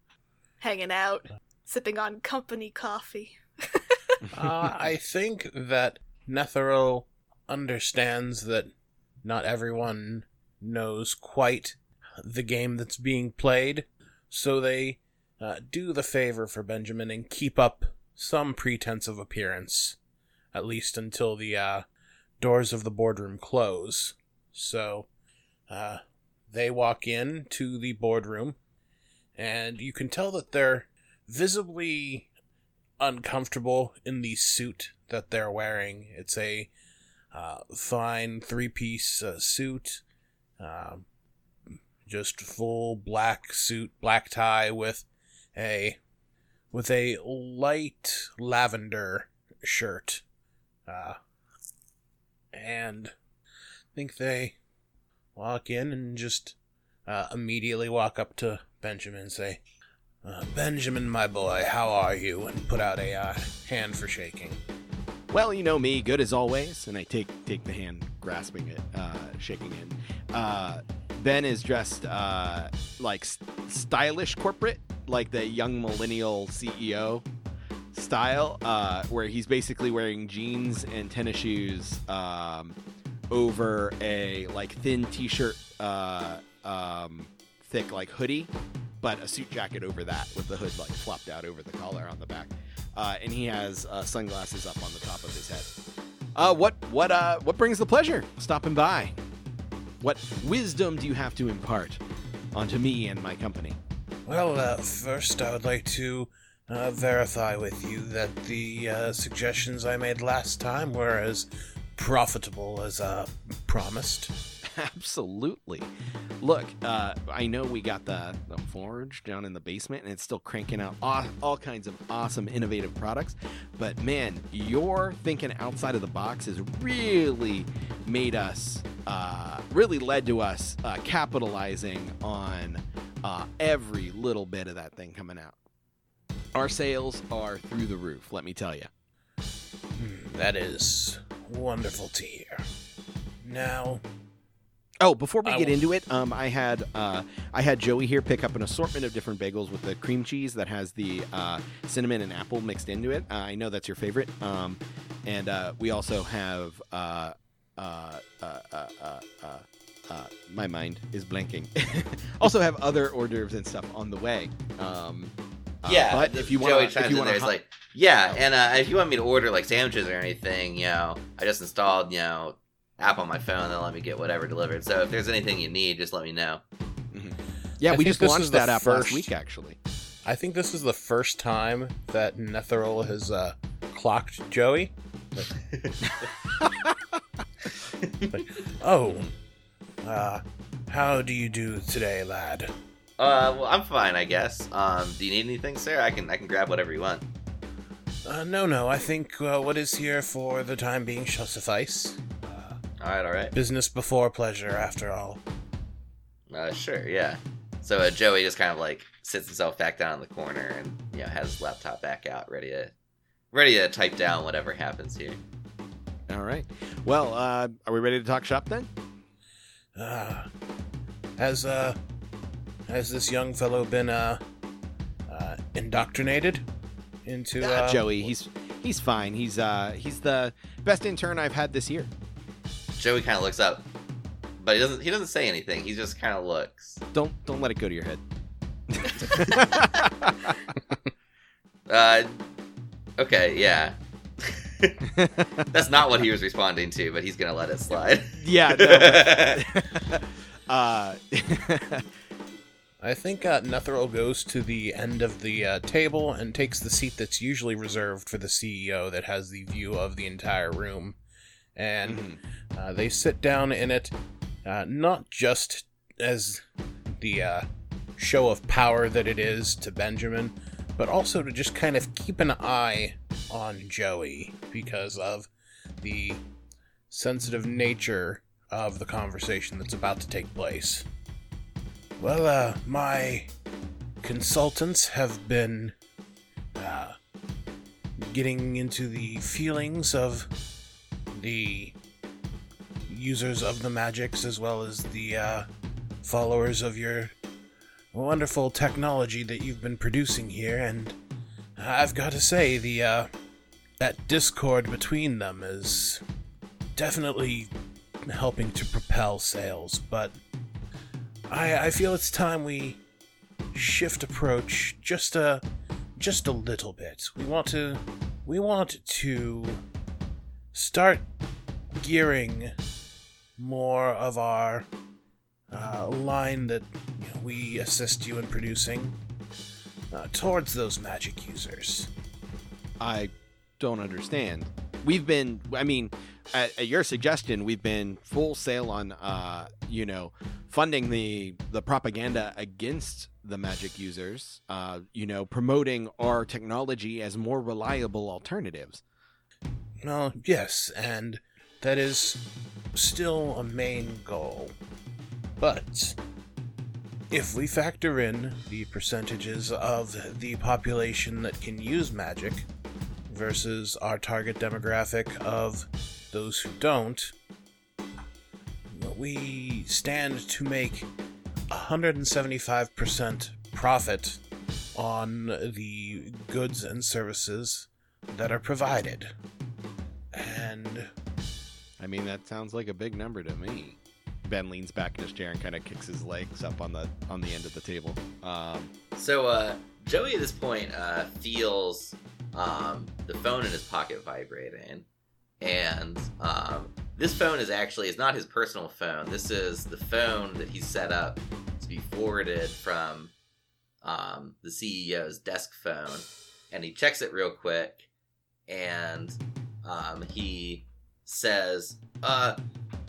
hanging out, sipping on company coffee. uh, I think that Netheril understands that not everyone knows quite the game that's being played, so they uh, do the favor for Benjamin and keep up some pretense of appearance, at least until the uh, doors of the boardroom close. So uh, they walk in to the boardroom, and you can tell that they're visibly uncomfortable in the suit that they're wearing. It's a uh, fine three piece uh, suit, uh, just full black suit, black tie with a with a light lavender shirt, uh, and I think they walk in and just uh, immediately walk up to Benjamin and say, uh, Benjamin, my boy, how are you? And put out a uh, hand for shaking. Well, you know me, good as always, and I take take the hand, grasping it, uh, shaking it. Ben is dressed uh, like stylish corporate, like the young millennial CEO style, uh, where he's basically wearing jeans and tennis shoes um, over a like thin t-shirt, uh, um, thick like hoodie, but a suit jacket over that with the hood like flopped out over the collar on the back uh, and he has uh, sunglasses up on the top of his head. Uh, what what uh what brings the pleasure? Stopping by. What wisdom do you have to impart onto me and my company? Well, uh, first, I would like to uh, verify with you that the uh, suggestions I made last time were as profitable as uh, promised. Absolutely. Look, uh, I know we got the, the forge down in the basement, and it's still cranking out all, all kinds of awesome, innovative products. But man, your thinking outside of the box has really made us, uh, really led to us uh, capitalizing on uh, every little bit of that thing coming out. Our sales are through the roof, let me tell you. Hmm, that is wonderful to hear. Now, Oh, before we I get will- into it, um, I had uh, I had Joey here pick up an assortment of different bagels with the cream cheese that has the uh, cinnamon and apple mixed into it. Uh, I know that's your favorite. Um, and uh, we also have uh, uh, uh, uh, uh, uh, uh, my mind is blanking. also have other hors d'oeuvres and stuff on the way. Um, uh, yeah, but if you Joey want, chimes if you in want there, to, like, yeah, and uh, if you want me to order like sandwiches or anything, you know, I just installed, you know, app on my phone. They'll let me get whatever delivered. So if there's anything you need, just let me know. yeah, I we just launched that app last first- week, actually. I think this is the first time that Netheril has uh, clocked Joey. Like, oh, uh, how do you do today, lad? Uh, well, I'm fine, I guess. Um, do you need anything, sir? I can I can grab whatever you want. Uh, no, no, I think uh, what is here for the time being shall suffice. Uh, All right, all right. business before pleasure, after all. Uh, sure, yeah. So uh, Joey just kind of like sits himself back down in the corner and you know has his laptop back out, ready to ready to type down whatever happens here. All right. Well, uh, are we ready to talk shop then? Uh, has, uh, has this young fellow been, uh, uh, indoctrinated into, Ah, uh, Joey, he's he's fine. He's uh he's the best intern I've had this year. Joey kind of looks up, but he doesn't he doesn't say anything. He just kind of looks. Don't don't let it go to your head. Uh, okay, yeah. That's not what he was responding to, but he's gonna let it slide. yeah. No, but- uh, I think uh, Netheril goes to the end of the uh, table and takes the seat that's usually reserved for the CEO that has the view of the entire room. And mhm. uh, they sit down in it, uh, not just as the uh, show of power that it is to Benjamin, but also to just kind of keep an eye on Joey because of the sensitive nature of the conversation that's about to take place. Well, uh, my consultants have been uh, getting into the feelings of the users of the magics as well as the uh, followers of your wonderful technology that you've been producing here, and I've got to say the uh, that discord between them is definitely helping to propel sales, but I, I feel it's time we shift approach just a just a little bit. We want to we want to start gearing more of our uh, line that you know, we assist you in producing uh, towards those magic users. I don't understand. We've been, I mean, at, at your suggestion, we've been full sail on, uh, you know, funding the the propaganda against the magic users. Uh, you know, promoting our technology as more reliable alternatives. Well, yes, and that is still a main goal. But if we factor in the percentages of the population that can use magic versus our target demographic of those who don't, we stand to make 175% profit on the goods and services that are provided. And I mean, that sounds like a big number to me. Ben leans back in his chair and kind of kicks his legs up on the on the end of the table. Um, So uh, Joey at this point uh, feels um, the phone in his pocket vibrating, and um, this phone is actually is not his personal phone. This is the phone that he set up to be forwarded from um, the CEO's desk phone, and he checks it real quick, and um, he says, uh,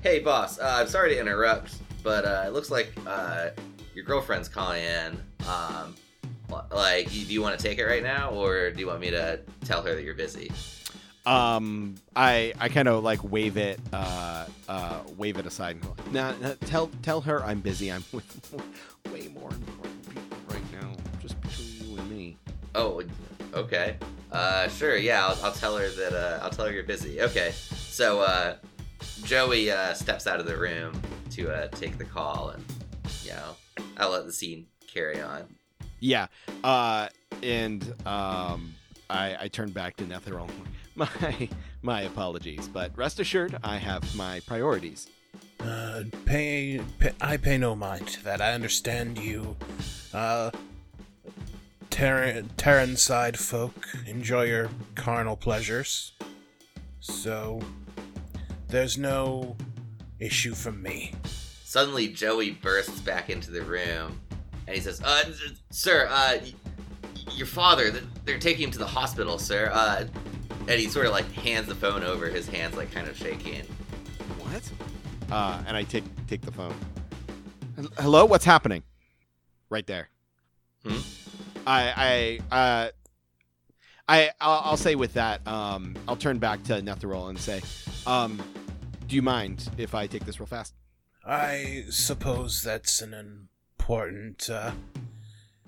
"Hey, boss. Uh, I'm sorry to interrupt, but uh, it looks like uh, your girlfriend's calling in. Um, like, do you want to take it right now, or do you want me to tell her that you're busy?" Um, I I kind of like wave it, uh, uh, wave it aside. And go, nah, nah, tell tell her I'm busy. I'm with way more important people right now, just between you and me. Oh, okay. Uh, sure. Yeah, I'll, I'll tell her that. Uh, I'll tell her you're busy. Okay. So, uh, Joey uh, steps out of the room to uh, take the call, and you know, I'll let the scene carry on. Yeah. Uh, and um, I I turn back to Netheril. My my apologies, but rest assured, I have my priorities. Uh, pay, pay, I pay no mind to that. I understand you. Uh, Ter- Terran side folk enjoy your carnal pleasures. So, there's no issue from me. Suddenly, Joey bursts back into the room, and he says, "Uh, sir, uh, y- your father, they're taking him to the hospital, sir. Uh." And he sort of like hands the phone over, his hands like kind of shaking. What? Uh, and I take take the phone. Hello, what's happening? Right there. Hmm? I I uh I I'll, I'll say with that, um, I'll turn back to Netheril and say, um, do you mind if I take this real fast? I suppose that's an important uh,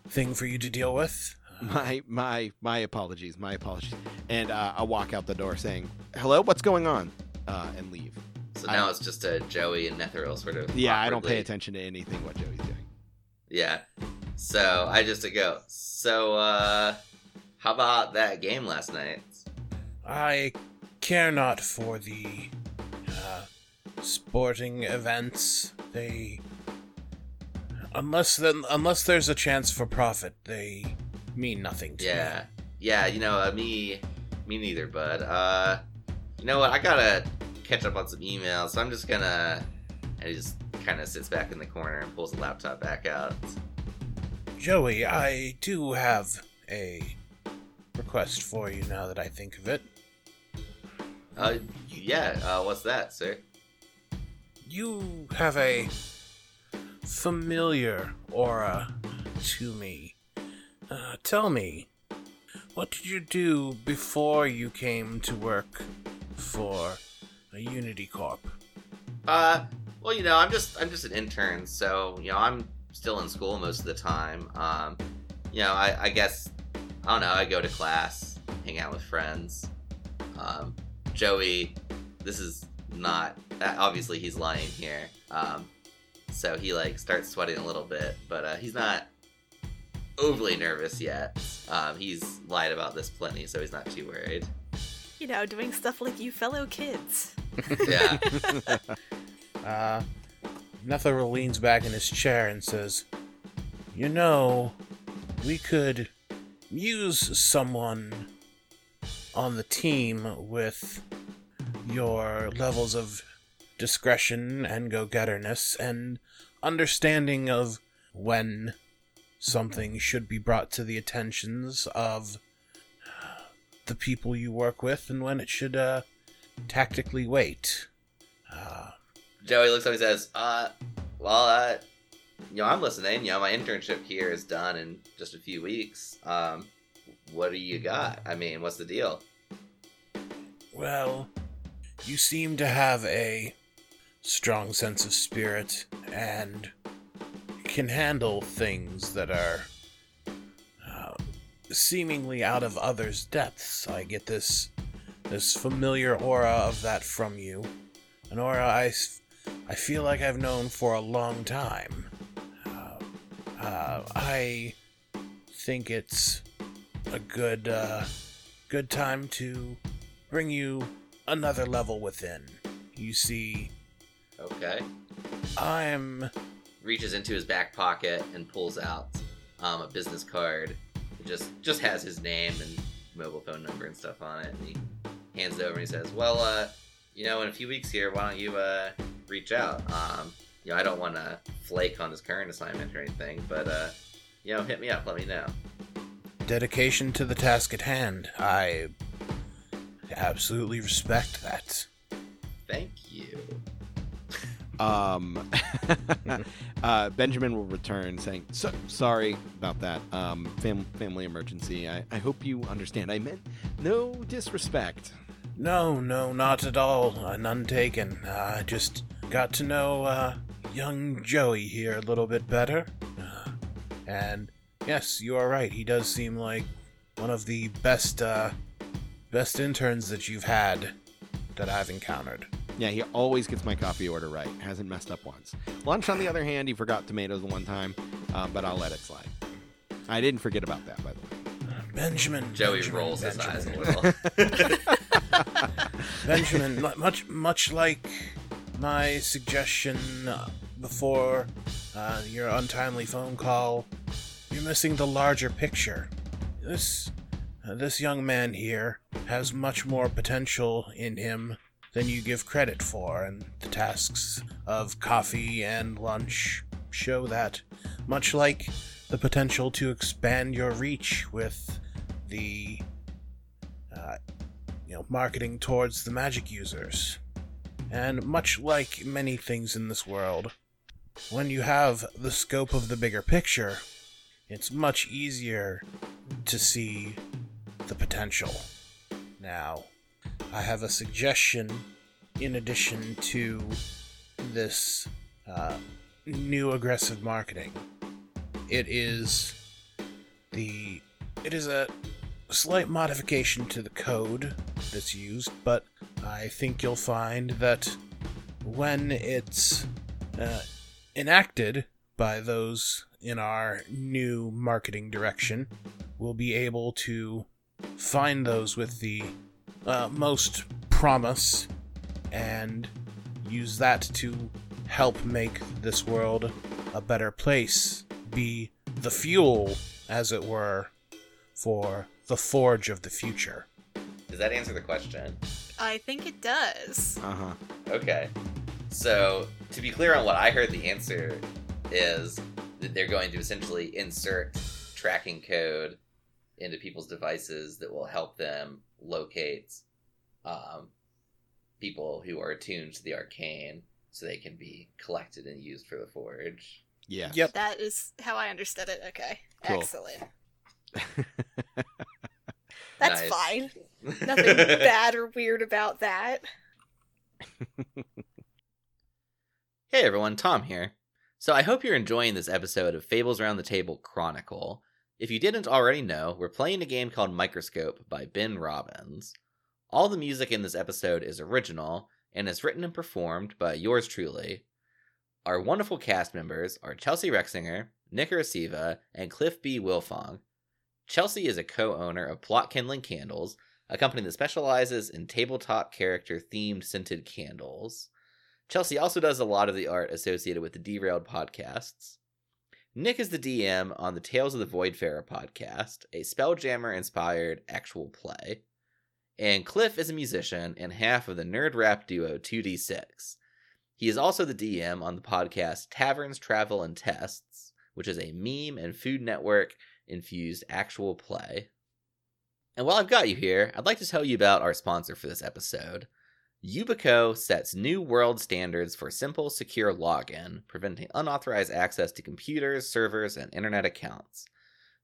thing for you to deal with. My my my apologies, my apologies. And uh, I'll walk out the door saying, "Hello, what's going on?" Uh, and leave. So now don't- it's just a Joey and Netheril sort of. Yeah, I don't pay attention to anything what Joey's doing. Yeah. So I just go. So uh, how about that game last night? I care not for the uh, sporting events. They, unless then, unless there's a chance for profit, they mean nothing to Yeah, yeah. You know, uh, me, me neither. bud. uh, you know what? I gotta catch up on some emails. So I'm just gonna. And he just kind of sits back in the corner and pulls the laptop back out. Joey, I do have a request for you now that I think of it. Uh, yeah. Uh, what's that, sir? You have a familiar aura to me. Uh, tell me, what did you do before you came to work for a Unity Corp? Uh, well, you know, I'm just I'm just an intern, so you know, I'm still in school most of the time. Um, you know, I, I guess I don't know. I go to class, hang out with friends. Um, Joey, this is not uh, obviously he's lying here. Um, so he like starts sweating a little bit, but uh, he's not overly nervous yet. Um, he's lied about this plenty, so he's not too worried. You know, doing stuff like you fellow kids. Yeah. Uh, Netheril leans back in his chair and says, You know, we could use someone on the team with your levels of discretion and go getterness and understanding of when something should be brought to the attentions of the people you work with and when it should uh, tactically wait. Uh, Joey looks up and says, uh, well, uh, you know, I'm listening. You know, my internship here is done in just a few weeks. Um, what do you got? I mean, what's the deal? Well, you seem to have a strong sense of spirit and can handle things that are uh, seemingly out of others' depths. I get this this familiar aura of that from you, an aura I, I feel like I've known for a long time. Uh, uh, I think it's a good uh, good time to bring you another level within. You see, Okay. I'm Reaches into his back pocket and pulls out um, a business card. It just just has his name and mobile phone number and stuff on it. And he hands it over and he says, "Well, uh, you know, in a few weeks here, why don't you uh, reach out? Um, you know, I don't want to flake on this current assignment or anything, but uh, you know, hit me up. Let me know. Dedication to the task at hand. I absolutely respect that. Thank you. Um, uh, Benjamin will return saying, so, "Sorry about that. Um, fam- family emergency. I-, I hope you understand. I meant no disrespect." No, no, not at all. Uh, none taken. I uh, just got to know uh, young Joey here a little bit better. Uh, and yes, you are right. He does seem like one of the best, uh, best interns that you've had that I've encountered. Yeah, he always gets my coffee order right. Hasn't messed up once. Lunch, on the other hand, he forgot tomatoes one time, uh, but I'll let it slide. I didn't forget about that, by the way. Benjamin. Joey Benjamin, rolls Benjamin. his eyes a little. Benjamin, much much like my suggestion uh, before uh, your untimely phone call, you're missing the larger picture. This uh, this young man here has much more potential in him than you give credit for, and the tasks of coffee and lunch show that, much like the potential to expand your reach with the uh, you know marketing towards the magic users. And much like many things in this world, when you have the scope of the bigger picture, it's much easier to see the potential. Now, I have a suggestion in addition to this uh, new aggressive marketing. It is the it is a slight modification to the code that's used, but I think you'll find that when it's uh, enacted by those in our new marketing direction, we'll be able to find those with the uh, most promise and use that to help make this world a better place. Be the fuel, as it were, for the forge of the future. Does that answer the question? I think it does. Uh huh. Okay. So, to be clear on what I heard, the answer is that they're going to essentially insert tracking code into people's devices that will help them locate um, people who are attuned to the arcane so they can be collected and used for the forge. Yeah. Yep. That is how I understood it. Okay. Cool. Excellent. That's Nice. fine. Nothing bad or weird about that. Hey everyone, Tom here. So I hope you're enjoying this episode of Fables Around the Table Chronicle. If you didn't already know, we're playing a game called Microscope by Ben Robbins. All the music in this episode is original and is written and performed by yours truly. Our wonderful cast members are Chelsea Rexinger, Nick Arasiva, and Cliff B. Wilfong. Chelsea is a co-owner of Plot Kindling Candles, a company that specializes in tabletop character themed scented candles. Chelsea also does a lot of the art associated with the Derailed podcasts. Nick is the DM on the Tales of the Voidfarer podcast, a Spelljammer inspired actual play. And Cliff is a musician and half of the nerd rap duo 2D6. He is also the DM on the podcast Taverns, Travel, and Tests, which is a meme and Food Network infused actual play. And while I've got you here, I'd like to tell you about our sponsor for this episode. Yubico sets new world standards for simple, secure login, preventing unauthorized access to computers, servers, and internet accounts.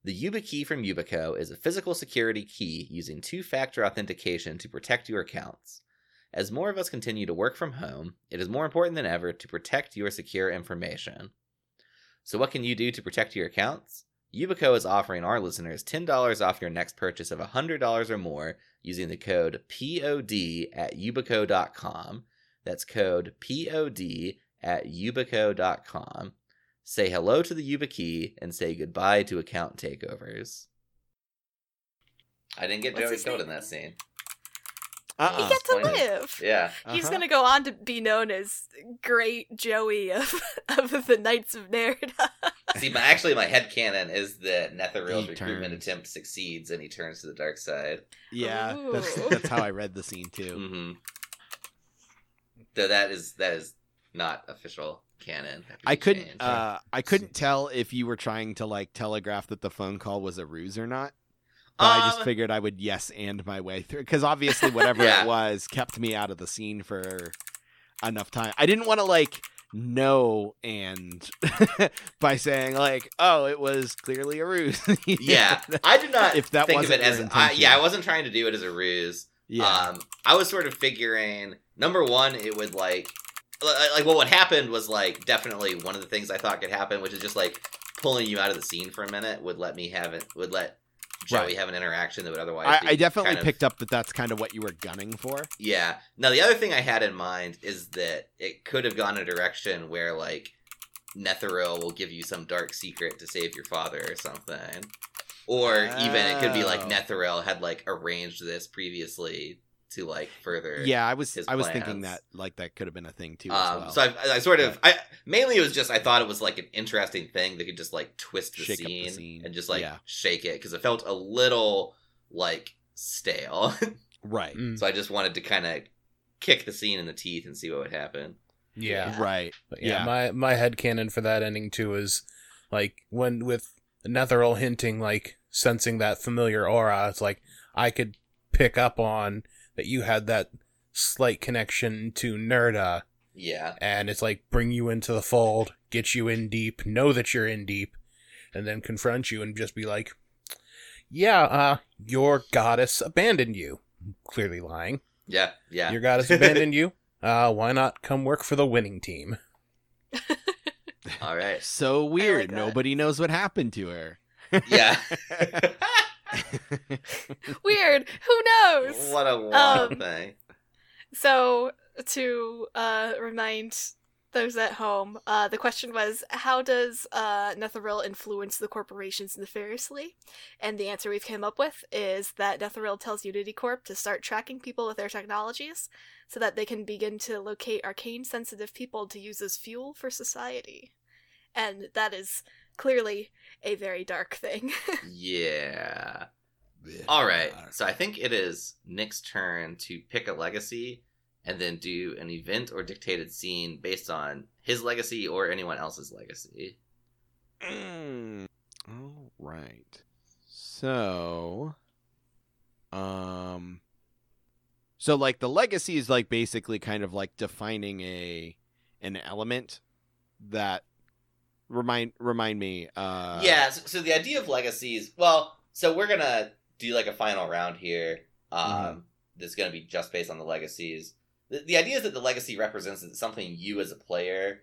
The YubiKey from Yubico is a physical security key using two factor authentication to protect your accounts. As more of us continue to work from home, it is more important than ever to protect your secure information. So, what can you do to protect your accounts? Yubico is offering our listeners $10 off your next purchase of $100 or more using the code POD at yubico.com. That's code POD at yubico.com. Say hello to the YubiKey and say goodbye to account takeovers. I didn't get What's Joey killed name? in that scene. Uh-uh. You get to live. Yeah. He's Uh-huh. gonna go on to be known as Great Joey of of the Knights of Nerd. See, my, actually, my head canon is that Netheril's recruitment turns. attempt succeeds and he turns to the dark side. Yeah, that's, Ooh. that's how I read the scene too. hmm Though that is that is not official canon. Could I couldn't changed. uh I couldn't tell if you were trying to like telegraph that the phone call was a ruse or not. But I just Um, figured I would yes and my way through because obviously whatever Yeah. it was kept me out of the scene for enough time. I didn't want to like no and by saying like oh it was clearly a ruse. yeah, I did not If that think of it as I, yeah. I wasn't trying to do it as a ruse. yeah. Um, I was sort of figuring number one, it would like li- like what would happen was like definitely one of the things I thought could happen, which is just like pulling you out of the scene for a minute would let me have it would let Joey Right. have an interaction that would otherwise. I, be I definitely kind of- picked up that that's kind of what you were gunning for. Yeah. Now the other thing I had in mind is that it could have gone a direction where like Netheril will give you some dark secret to save your father or something. Or even it could be like Oh. Netheril had like arranged this previously to like further Yeah, I was his I was thinking that like that could have been a thing too. as Um, well. so I, I sort of, I mainly it was just I thought it was like an interesting thing that could just like twist the, Shake up the scene, scene. and just like Yeah. shake it because it felt a little like stale. right, Mm, so I just wanted to kind of kick the scene in the teeth and see what would happen. yeah. right. But yeah, Yeah. my my head canon for that ending too is like when with Netheril hinting like sensing that familiar aura, it's like I could pick up on that you had that slight connection to Nerda, Yeah, and it's like bring you into the fold, get you in deep, know that you're in deep, and then confront you and just be like, "Yeah, uh, your goddess abandoned you." Clearly lying. yeah, yeah. Your goddess abandoned you. Uh, why not come work for the winning team? All right. So weird. that. Nobody knows what happened to her. Yeah. Weird. Who knows? what a wild Um, thing. So, to uh, remind those at home, uh, the question was how does uh, Netheril influence the corporations nefariously? And the answer we've come up with is that Netheril tells Unity Corp to start tracking people with their technologies so that they can begin to locate arcane sensitive people to use as fuel for society. And that is clearly a very dark thing. Yeah. All right. So I think it is Nick's turn to pick a legacy and then do an event or dictated scene based on his legacy or anyone else's legacy. Mm. All right. So, um, so like the legacy is like basically kind of like defining a an element that remind remind me. Uh, yeah. So, so the idea of legacies, well, so we're gonna do like a final round here. Um, Mhm. that's gonna be just based on the legacies. The, the idea is that the legacy represents something you as a player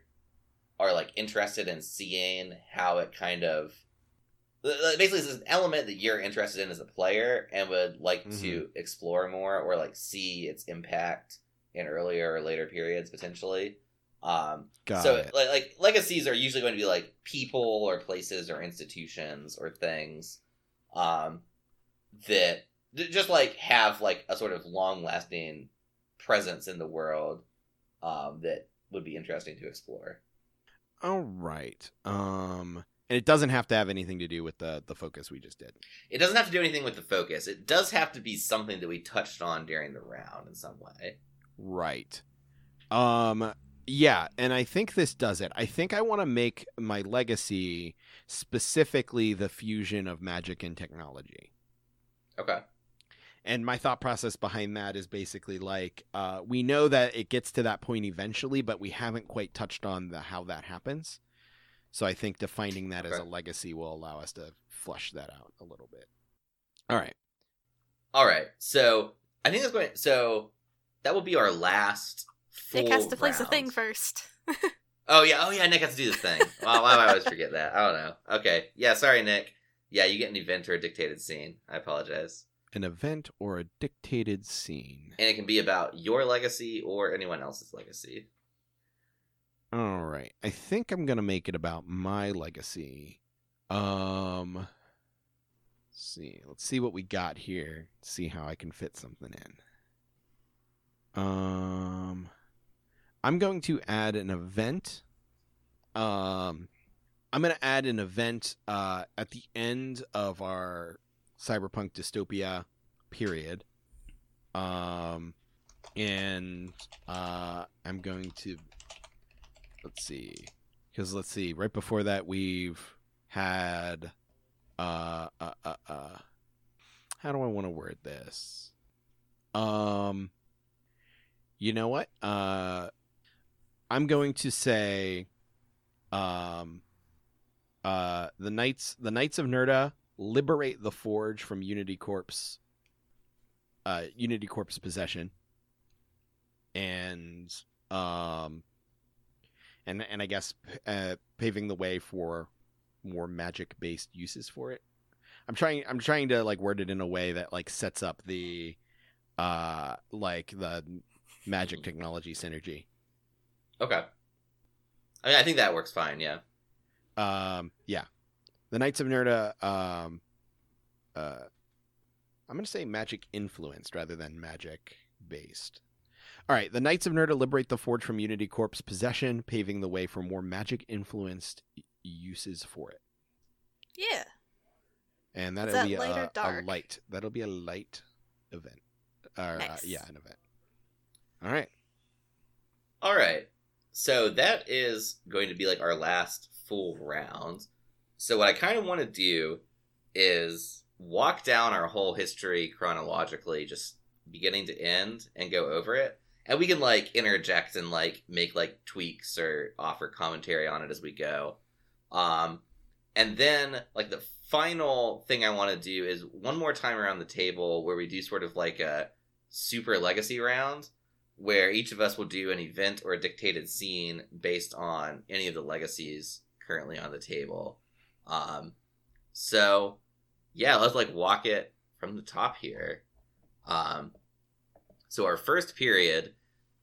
are like interested in seeing how it kind of basically it's an element that you're interested in as a player and would like to explore more or like see its impact in earlier or later periods potentially um got so it. like, like legacies are usually going to be like people or places or institutions or things um that just like have like a sort of long lasting presence in the world um that would be interesting to explore All right. Um, and it doesn't have to have anything to do with the the focus we just did. it doesn't have to do anything with the focus it does have to be something that we touched on during the round in some way Right. Um yeah, and I think this does it. I think I want to make my legacy specifically the fusion of magic and technology. okay And my thought process behind that is basically like uh, we know that it gets to that point eventually, but we haven't quite touched on the how that happens. So I think defining that as a legacy will allow us to flush that out a little bit. All right. all right so i think that's going so that will be our last Nick has to place a thing first. Oh yeah, oh yeah, Nick has to do this thing. Wow, why do I always forget that? I don't know. Okay, yeah, sorry, Nick. Yeah, you get an event or a dictated scene. I apologize, An event or a dictated scene. and it can be about your legacy or anyone else's legacy. All right. I think I'm going to make it about my legacy. Um let's see. Let's see what we got here. See how I can fit something in. Um I'm going to add an event. Um I'm going to add an event uh at the end of our cyberpunk dystopia period. Um and uh, I'm going to let's see, because let's see, right before that we've had uh, uh, uh, uh how do I want to word this? Um, you know what? Uh, I'm going to say, um, uh, the knights, the knights of Nerda liberate the forge from Unity Corp's, uh, Unity Corp's possession, and um, and and I guess uh, paving the way for more magic based uses for it. I'm trying I'm trying to like word it in a way that like sets up the uh like the magic technology synergy. Okay. I mean, I think that works fine. Yeah. Um yeah. The Knights of Nerda um uh I'm going to say magic influenced rather than magic based. All right, the Knights of Nerda liberate the forge from Unity Corp's possession, paving the way for more magic influenced uses for it. Yeah. And that'll that be light a, a light. That'll be a light event. Or, uh, Nice. yeah, an event. All right. All right. So that is going to be like our last full round. So what I kind of want to do is walk down our whole history chronologically, just beginning to end, and go over it. And we can like interject and like make like tweaks or offer commentary on it as we go. Um, and then like the final thing I want to do is one more time around the table where we do sort of like a super legacy round where each of us will do an event or a dictated scene based on any of the legacies currently on the table. Um, so yeah, let's like walk it from the top here. Um, so our first period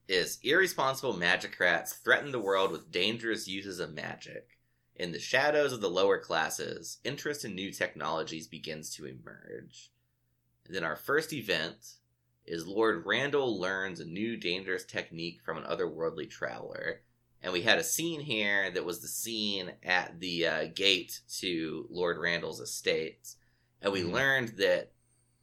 is irresponsible magicrats threaten the world with dangerous uses of magic. In the shadows of the lower classes, interest in new technologies begins to emerge. And then our first event is Lord Randall learns a new dangerous technique from an otherworldly traveler. And we had a scene here that was the scene at the uh, gate to Lord Randall's estate. And we Mhm. learned that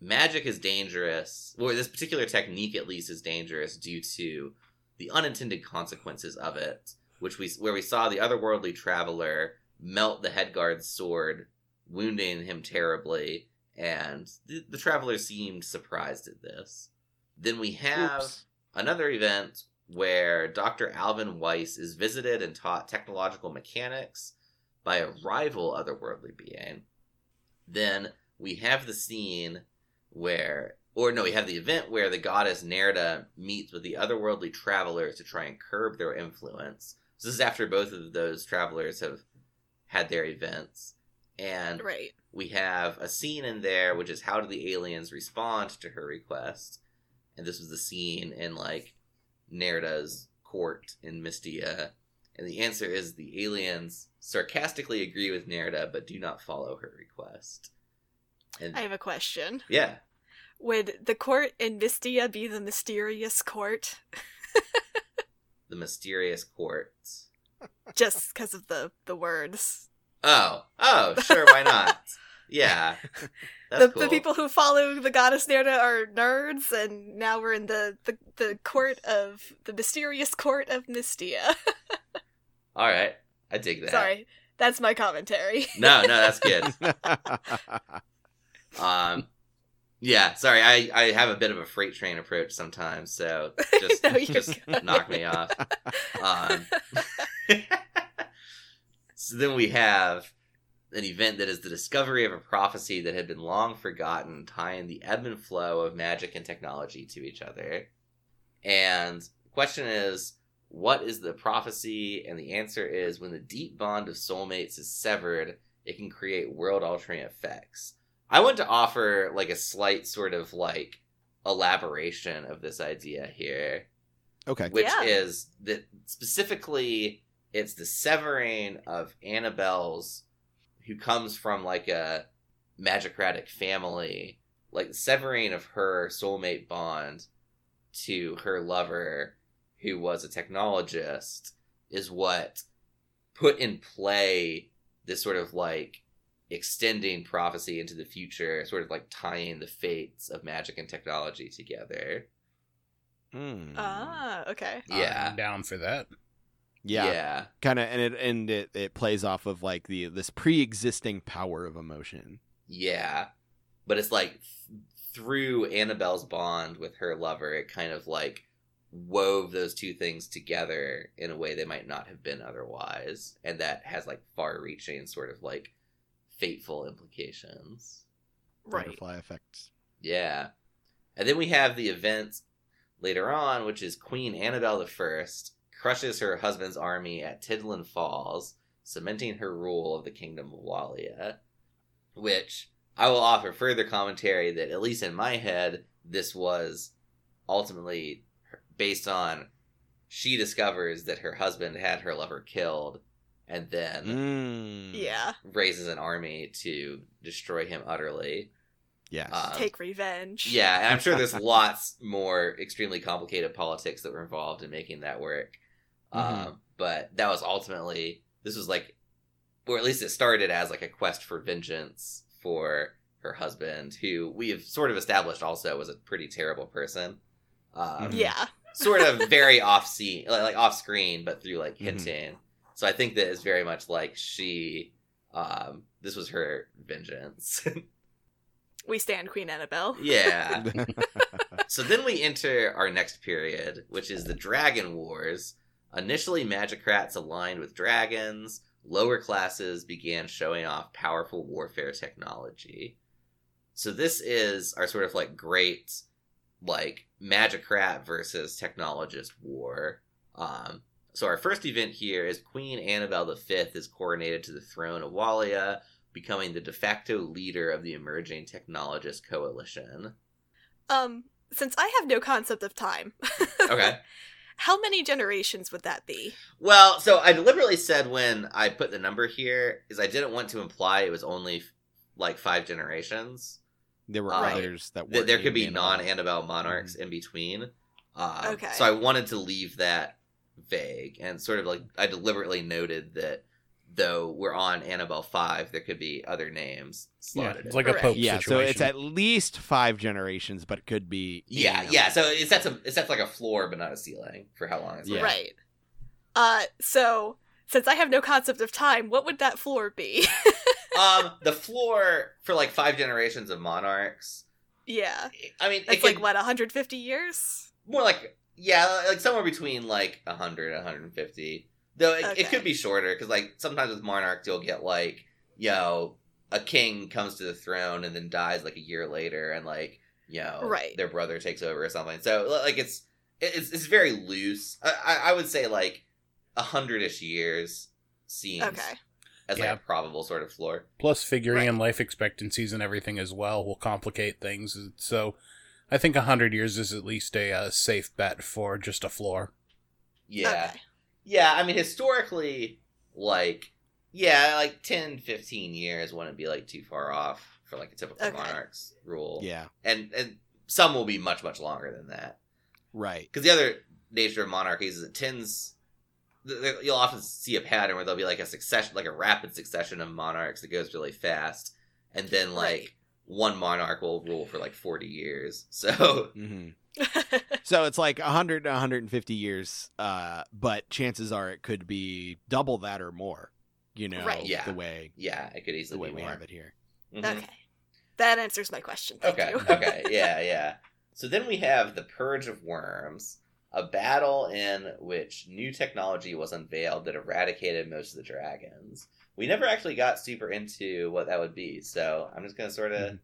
magic is dangerous, or this particular technique at least is dangerous due to the unintended consequences of it, which we where we saw the otherworldly traveler melt the head guard's sword, wounding him terribly, and the, the traveler seemed surprised at this. Then we have Oops. another event where Dr. Alvin Weiss is visited and taught technological mechanics by a rival otherworldly being. Then we have the scene where, or no, we have the event where the goddess Nerda meets with the otherworldly travelers to try and curb their influence. So this is after both of those travelers have had their events. And Right. we have a scene in there which is how do the aliens respond to her request and this was the scene in like Nerda's court in Mystia and the answer is the aliens sarcastically agree with Nerda but do not follow her request and I have a question. yeah Would the court in Mystia be the mysterious court? the mysterious court Just because of the, the words. oh oh sure why not yeah The, cool the people who follow the goddess Nerda are nerds, and now we're in the, the, the court of the mysterious court of Mystia. all right I dig that Sorry, that's my commentary. no no that's good Um, yeah, sorry, I, I have a bit of a freight train approach sometimes, so just No, just good. knock me off. Um, so then we have an event that is the discovery of a prophecy that had been long forgotten, tying the ebb and flow of magic and technology to each other. And the question is, what is the prophecy? And the answer is, when the deep bond of soulmates is severed, it can create world altering effects. I want to offer like a slight sort of like elaboration of this idea here okay. which Yeah. is that specifically it's the severing of Annabelle's, who comes from like a magicratic family, like severing of her soulmate bond to her lover, who was a technologist, is what put in play this sort of like extending prophecy into the future, sort of like tying the fates of magic and technology together. Hmm. Ah, okay. Yeah. I'm down for that. Yeah, yeah. kind of, and it and it, it plays off of like the this pre-existing power of emotion. Yeah. But it's like th- through Annabelle's bond with her lover, it kind of like wove those two things together in a way they might not have been otherwise. And that has like far reaching sort of like fateful implications. Right. Butterfly effects. Yeah. And then we have the event later on, which is Queen Annabelle I crushes her husband's army at Tidlin Falls, cementing her rule of the Kingdom of Walia. Which I will offer further commentary that, at least in my head, this was ultimately based on she discovers that her husband had her lover killed and then Mm. Yeah. raises an army to destroy him utterly. yeah Uh, Take revenge. Yeah, and I'm sure there's lots more extremely complicated politics that were involved in making that work. Mhm. Um, but that was ultimately this was like, or at least it started as like a quest for vengeance for her husband, who we have sort of established also was a pretty terrible person. Um, Mhm. Yeah. sort of very off scene, like, like off screen, but through like Mhm. hinting. So I think that is very much like she, um, this was her vengeance. We stand Queen Annabelle. yeah. So then we enter our next period, which is the Dragon Wars. Initially, magicrats aligned with dragons, lower classes began showing off powerful warfare technology. So this is our sort of like great, like magicrat versus technologist war. Um, so our first event here is Queen Annabelle V is coronated to the throne of Walia, becoming the de facto leader of the emerging technologist coalition. Um, since I have no concept of time. Okay. How many generations would that be? Well, so I deliberately said when I put the number here is I didn't want to imply it was only like five generations. there were Right. others that That were there could be non Annabelle monarchs Mm-hmm. in between. Um, Okay. So I wanted to leave that vague and sort of like I deliberately noted that though we're on Annabelle five, there could be other names Yeah, slotted. it's in. like a Correct. pope Yeah, so it's at least five generations, but it could be. yeah, any yeah. So it sets a it sets like a floor but not a ceiling for how long it's Yeah. Right. Uh, so since I have no concept of time, what would that floor be? um the floor for like five generations of monarchs. yeah. I mean, It's could, like what, 150 years? more like yeah like somewhere between like 100 150 though it, it could be shorter because like sometimes with monarchs you'll get like you know a king comes to the throne and then dies like a year later and like you know Right. their brother takes over or something so like it's it's, it's very loose I, I I would say like a hundred-ish years seems Okay. as like a probable sort of floor Plus, figuring Right. in life expectancies and everything as well will complicate things. So, I think a 100 years is at least a uh, safe bet for just a floor. yeah Okay. Yeah, I mean historically, like yeah, like 10, 15 years wouldn't be like too far off for like a typical Okay. monarch's rule. Yeah, And and some will be much, much longer than that. right. Because the other nature of monarchies is it tends th- th- you'll often see a pattern where there'll be like a succession like a rapid succession of monarchs that goes really fast. And then like Right. one monarch will rule for like forty years. So hmm So it's like 100 to 150 years, uh, but chances are it could be double that or more. You know, Right. Yeah. the way yeah, it could the easily way be we more. have it here. Mhm. okay. That answers my question. Thank okay, you. okay, yeah, yeah. So then we have the Purge of Worms, a battle in which new technology was unveiled that eradicated most of the dragons. We never actually got super into what that would be, so I'm just gonna sort of. Mhm.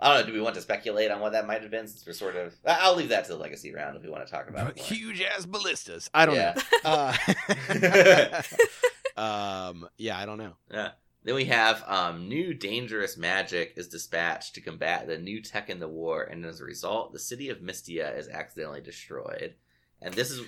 I don't know. Do we want to speculate on what that might have been? Since we're sort of, I- I'll leave that to the legacy round if we want to talk about it. Huge ass ballistas. I don't Yeah. know. Uh, um, yeah, I don't know. Yeah. Then we have um, new dangerous magic is dispatched to combat the new tech in the war, and as a result, the city of Mystia is accidentally destroyed. And this is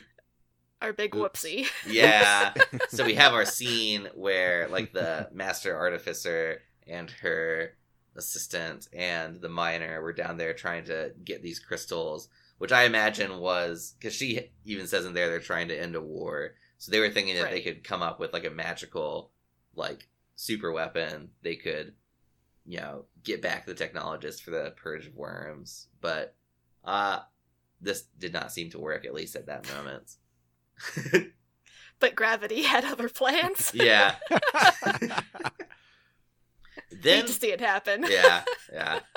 Our big Oops. whoopsie. yeah. so we have our scene where like the master artificer and her assistant and the miner were down there trying to get these crystals, which I imagine was because she even says in there they're trying to end a war. So they were thinking that they could come up with like a magical like super weapon they could you know get back the technologists for the purge of worms but uh this did not seem to work at least at that moment. But gravity had other plans. yeah. then Hate to see it happen. yeah, yeah.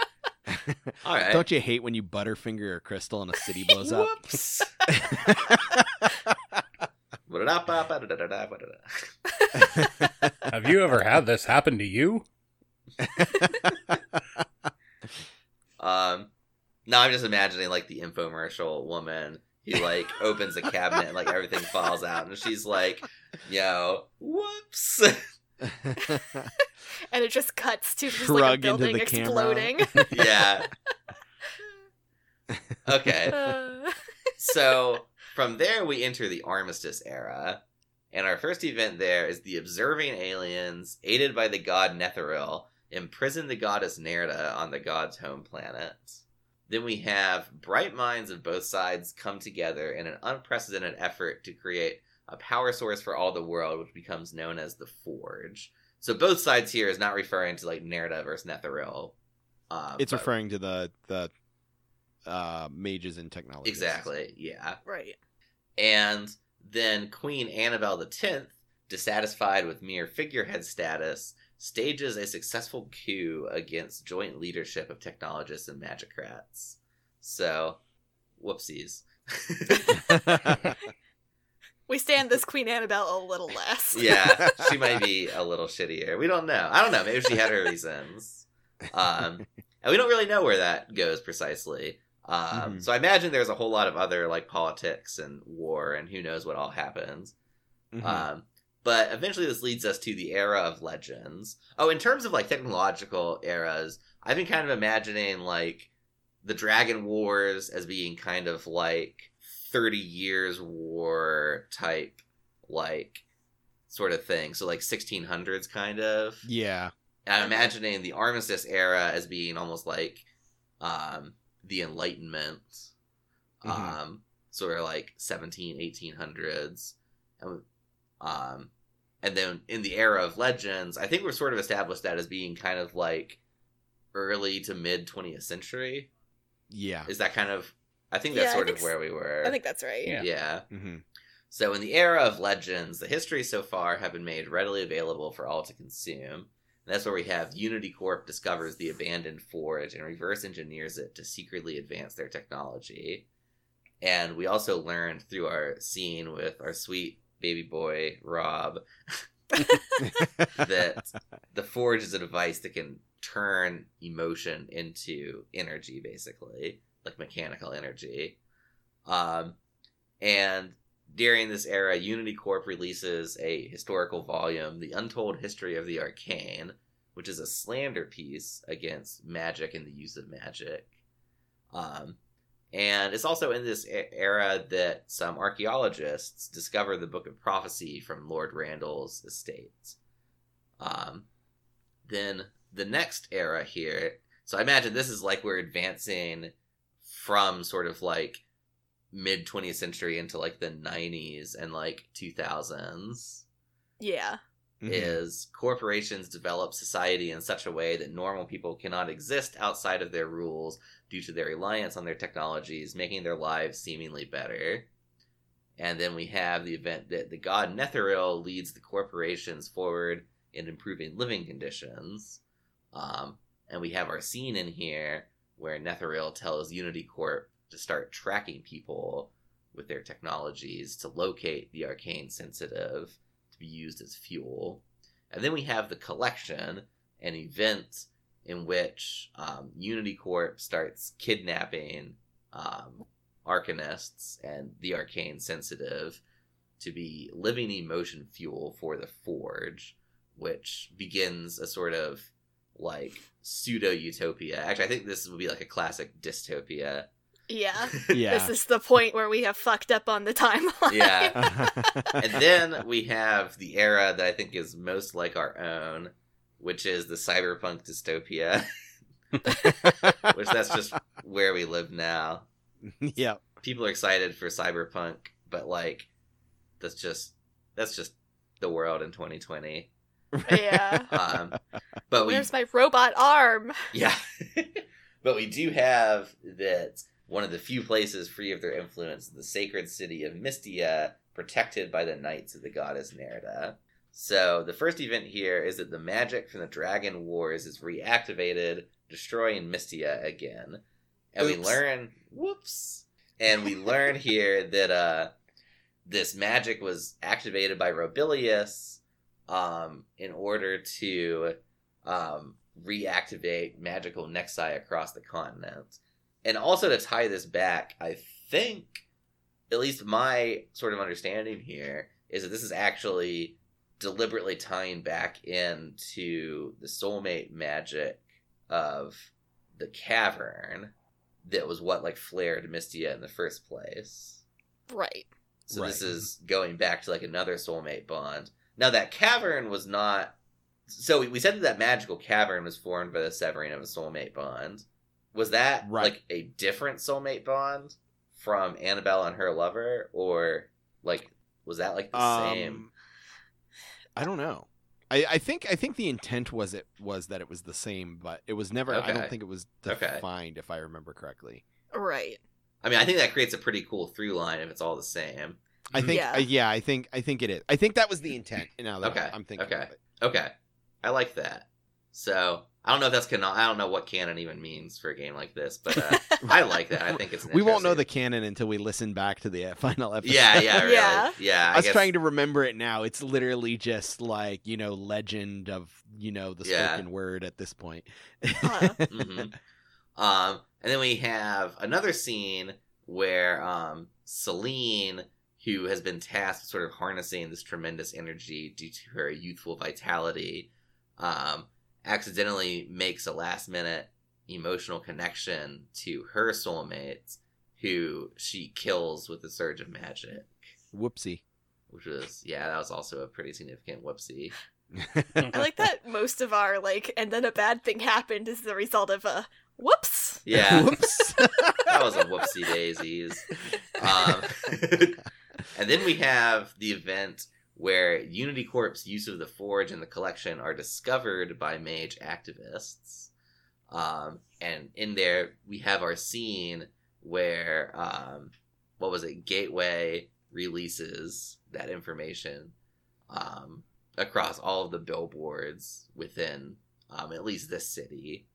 All right. Don't you hate when you butterfinger a crystal and a city blows up? Whoops. Have you ever had this happen to you? Um, now I'm just imagining like the infomercial woman he like opens a cabinet and like everything falls out, and she's like, "Yo, whoops." And it just cuts to just like a building exploding. yeah. Okay. Uh, So from there we enter the Armistice era, and our first event there is the observing aliens, aided by the god Netheril, imprison the goddess Nerda on the god's home planet. Then we have bright minds of both sides come together in an unprecedented effort to create a power source for all the world, which becomes known as the Forge. So both sides here is not referring to like Nerda versus Netheril. Um, it's but- referring to the the uh, mages and technology. exactly, yeah. right. And then Queen Annabelle X, dissatisfied with mere figurehead status, stages a successful coup against joint leadership of technologists and magicrats. So, whoopsies. We stand this Queen Annabelle a little less. yeah, she might be a little shittier. We don't know. I don't know. Maybe she had her reasons. Um, and we don't really know where that goes precisely. Um, Mhm. So I imagine there's a whole lot of other like politics and war, and who knows what all happens. Mhm. Um, but eventually, this leads us to the era of legends. Oh, in terms of like technological eras, I've been kind of imagining like the Dragon Wars as being kind of like 30 years war type, like sort of thing. So, like 1600s kind of. yeah. I'm imagining the Armistice era as being almost like um, the Enlightenment, Mhm. um, sort of like 17, 1800s. And, um, and then in the era of legends, I think we're sort of established that as being kind of like early to mid 20th century. Yeah. Is that kind of, I think that's Yeah, sort think of where we were. I think that's right. Yeah. yeah. hmm So, in the era of legends, the histories so far have been made readily available for all to consume. And that's where we have Unity Corp discovers the abandoned forge and reverse engineers it to secretly advance their technology. And we also learned through our scene with our sweet baby boy, Rob, that the forge is a device that can turn emotion into energy basically like mechanical energy. Um and during this era unity corp releases a historical volume the untold history of the arcane which is a slander piece against magic and the use of magic. Um and it's also in this era that some archaeologists discover the book of prophecy from lord randall's estate. Um, then the next era here, so I imagine this is like we're advancing from sort of like mid 20th century into like the 90s and like 2000s Yeah. Mhm. is corporations develop society in such a way that normal people cannot exist outside of their rules due to their reliance on their technologies, making their lives seemingly better. And then we have the event that the god Netheril leads the corporations forward in improving living conditions. Um, and we have our scene in here where Netheril tells Unity Corp to start tracking people with their technologies to locate the arcane sensitive to be used as fuel. And then we have the collection, an event in which um, Unity Corp starts kidnapping um, arcanists and the arcane sensitive to be living emotion fuel for the forge, which begins a sort of like pseudo utopia. Actually, I think this would be like a classic dystopia. Yeah. Yeah. This is the point where we have fucked up on the timeline. Yeah. and then we have the era that I think is most like our own, which is the cyberpunk dystopia, which that's just where we live now. Yeah. People are excited for cyberpunk, but like that's just that's just the world in 2020. Yeah. Um, but we Where's my robot arm? yeah, but we do have that one of the few places free of their influence, the sacred city of Mystia, protected by the knights of the goddess Nerida. So the first event here is that the magic from the Dragon Wars is reactivated, destroying Mystia again. And we learn whoops. And we learn here that uh this magic was activated by Robilius um in order to um reactivate magical nexi across the continent. And also to tie this back, I think at least my sort of understanding here is that this is actually deliberately tying back into the soulmate magic of the cavern that was what like flared Mystia in the first place. Right. So this is going back to like another soulmate bond. Now that cavern was not. So we- we said that that magical cavern was formed by the severing of a soulmate bond. Was that Right. like a different soulmate bond from Annabelle and her lover, or like was that like the same? Um, I don't know. I, I think I think the intent was it was that it was the same, but it was never. I don't think it was Okay. defined, if I remember correctly. Right. I mean, I think that creates a pretty cool through line if it's all the same. I think, Yeah. yeah. yeah, I think, I think it is. I think that was the intent. Now that Okay, I'm thinking okay. of it. Okay, I like that. So I don't know if that's canon. I don't know what canon even means for a game like this, but uh, I like that. I think it's. An We won't know the canon until we listen back to the uh, final episode. Yeah, yeah, really. Yeah. yeah. I was guess- trying to remember it now. It's literally just like you know, legend of you know the Yeah. spoken word at this point. Uh, Mhm. Um, and then we have another scene where um, Celine, who has been tasked with sort of harnessing this tremendous energy due to her youthful vitality, um, accidentally makes a last minute emotional connection to her soulmate, who she kills with a surge of magic. Whoopsie. Which was, yeah, that was also a pretty significant whoopsie. I like that most of our like, and then a bad thing happened is the result of a whoops. Yeah, Whoops. that was a whoopsie daisies. Um, and then we have the event where Unity Corp's use of the Forge and the collection are discovered by mage activists. Um, and in there, we have our scene where, um, what was it, Gateway releases that information um, across all of the billboards within um, at least this city.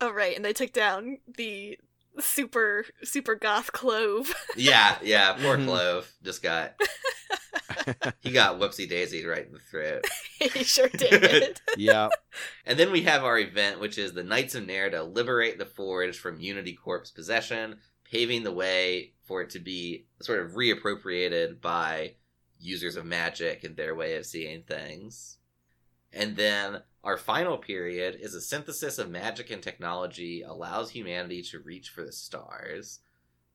Oh right, and they took down the super super goth clove. Yeah, yeah, poor Mhm. Clove just got he got whoopsie daisy right in the throat. he sure did. yeah. And then we have our event, which is the Knights of Nerida liberate the Forge from Unity Corp's possession, paving the way for it to be sort of reappropriated by users of magic and their way of seeing things. And then our final period is a synthesis of magic and technology allows humanity to reach for the stars.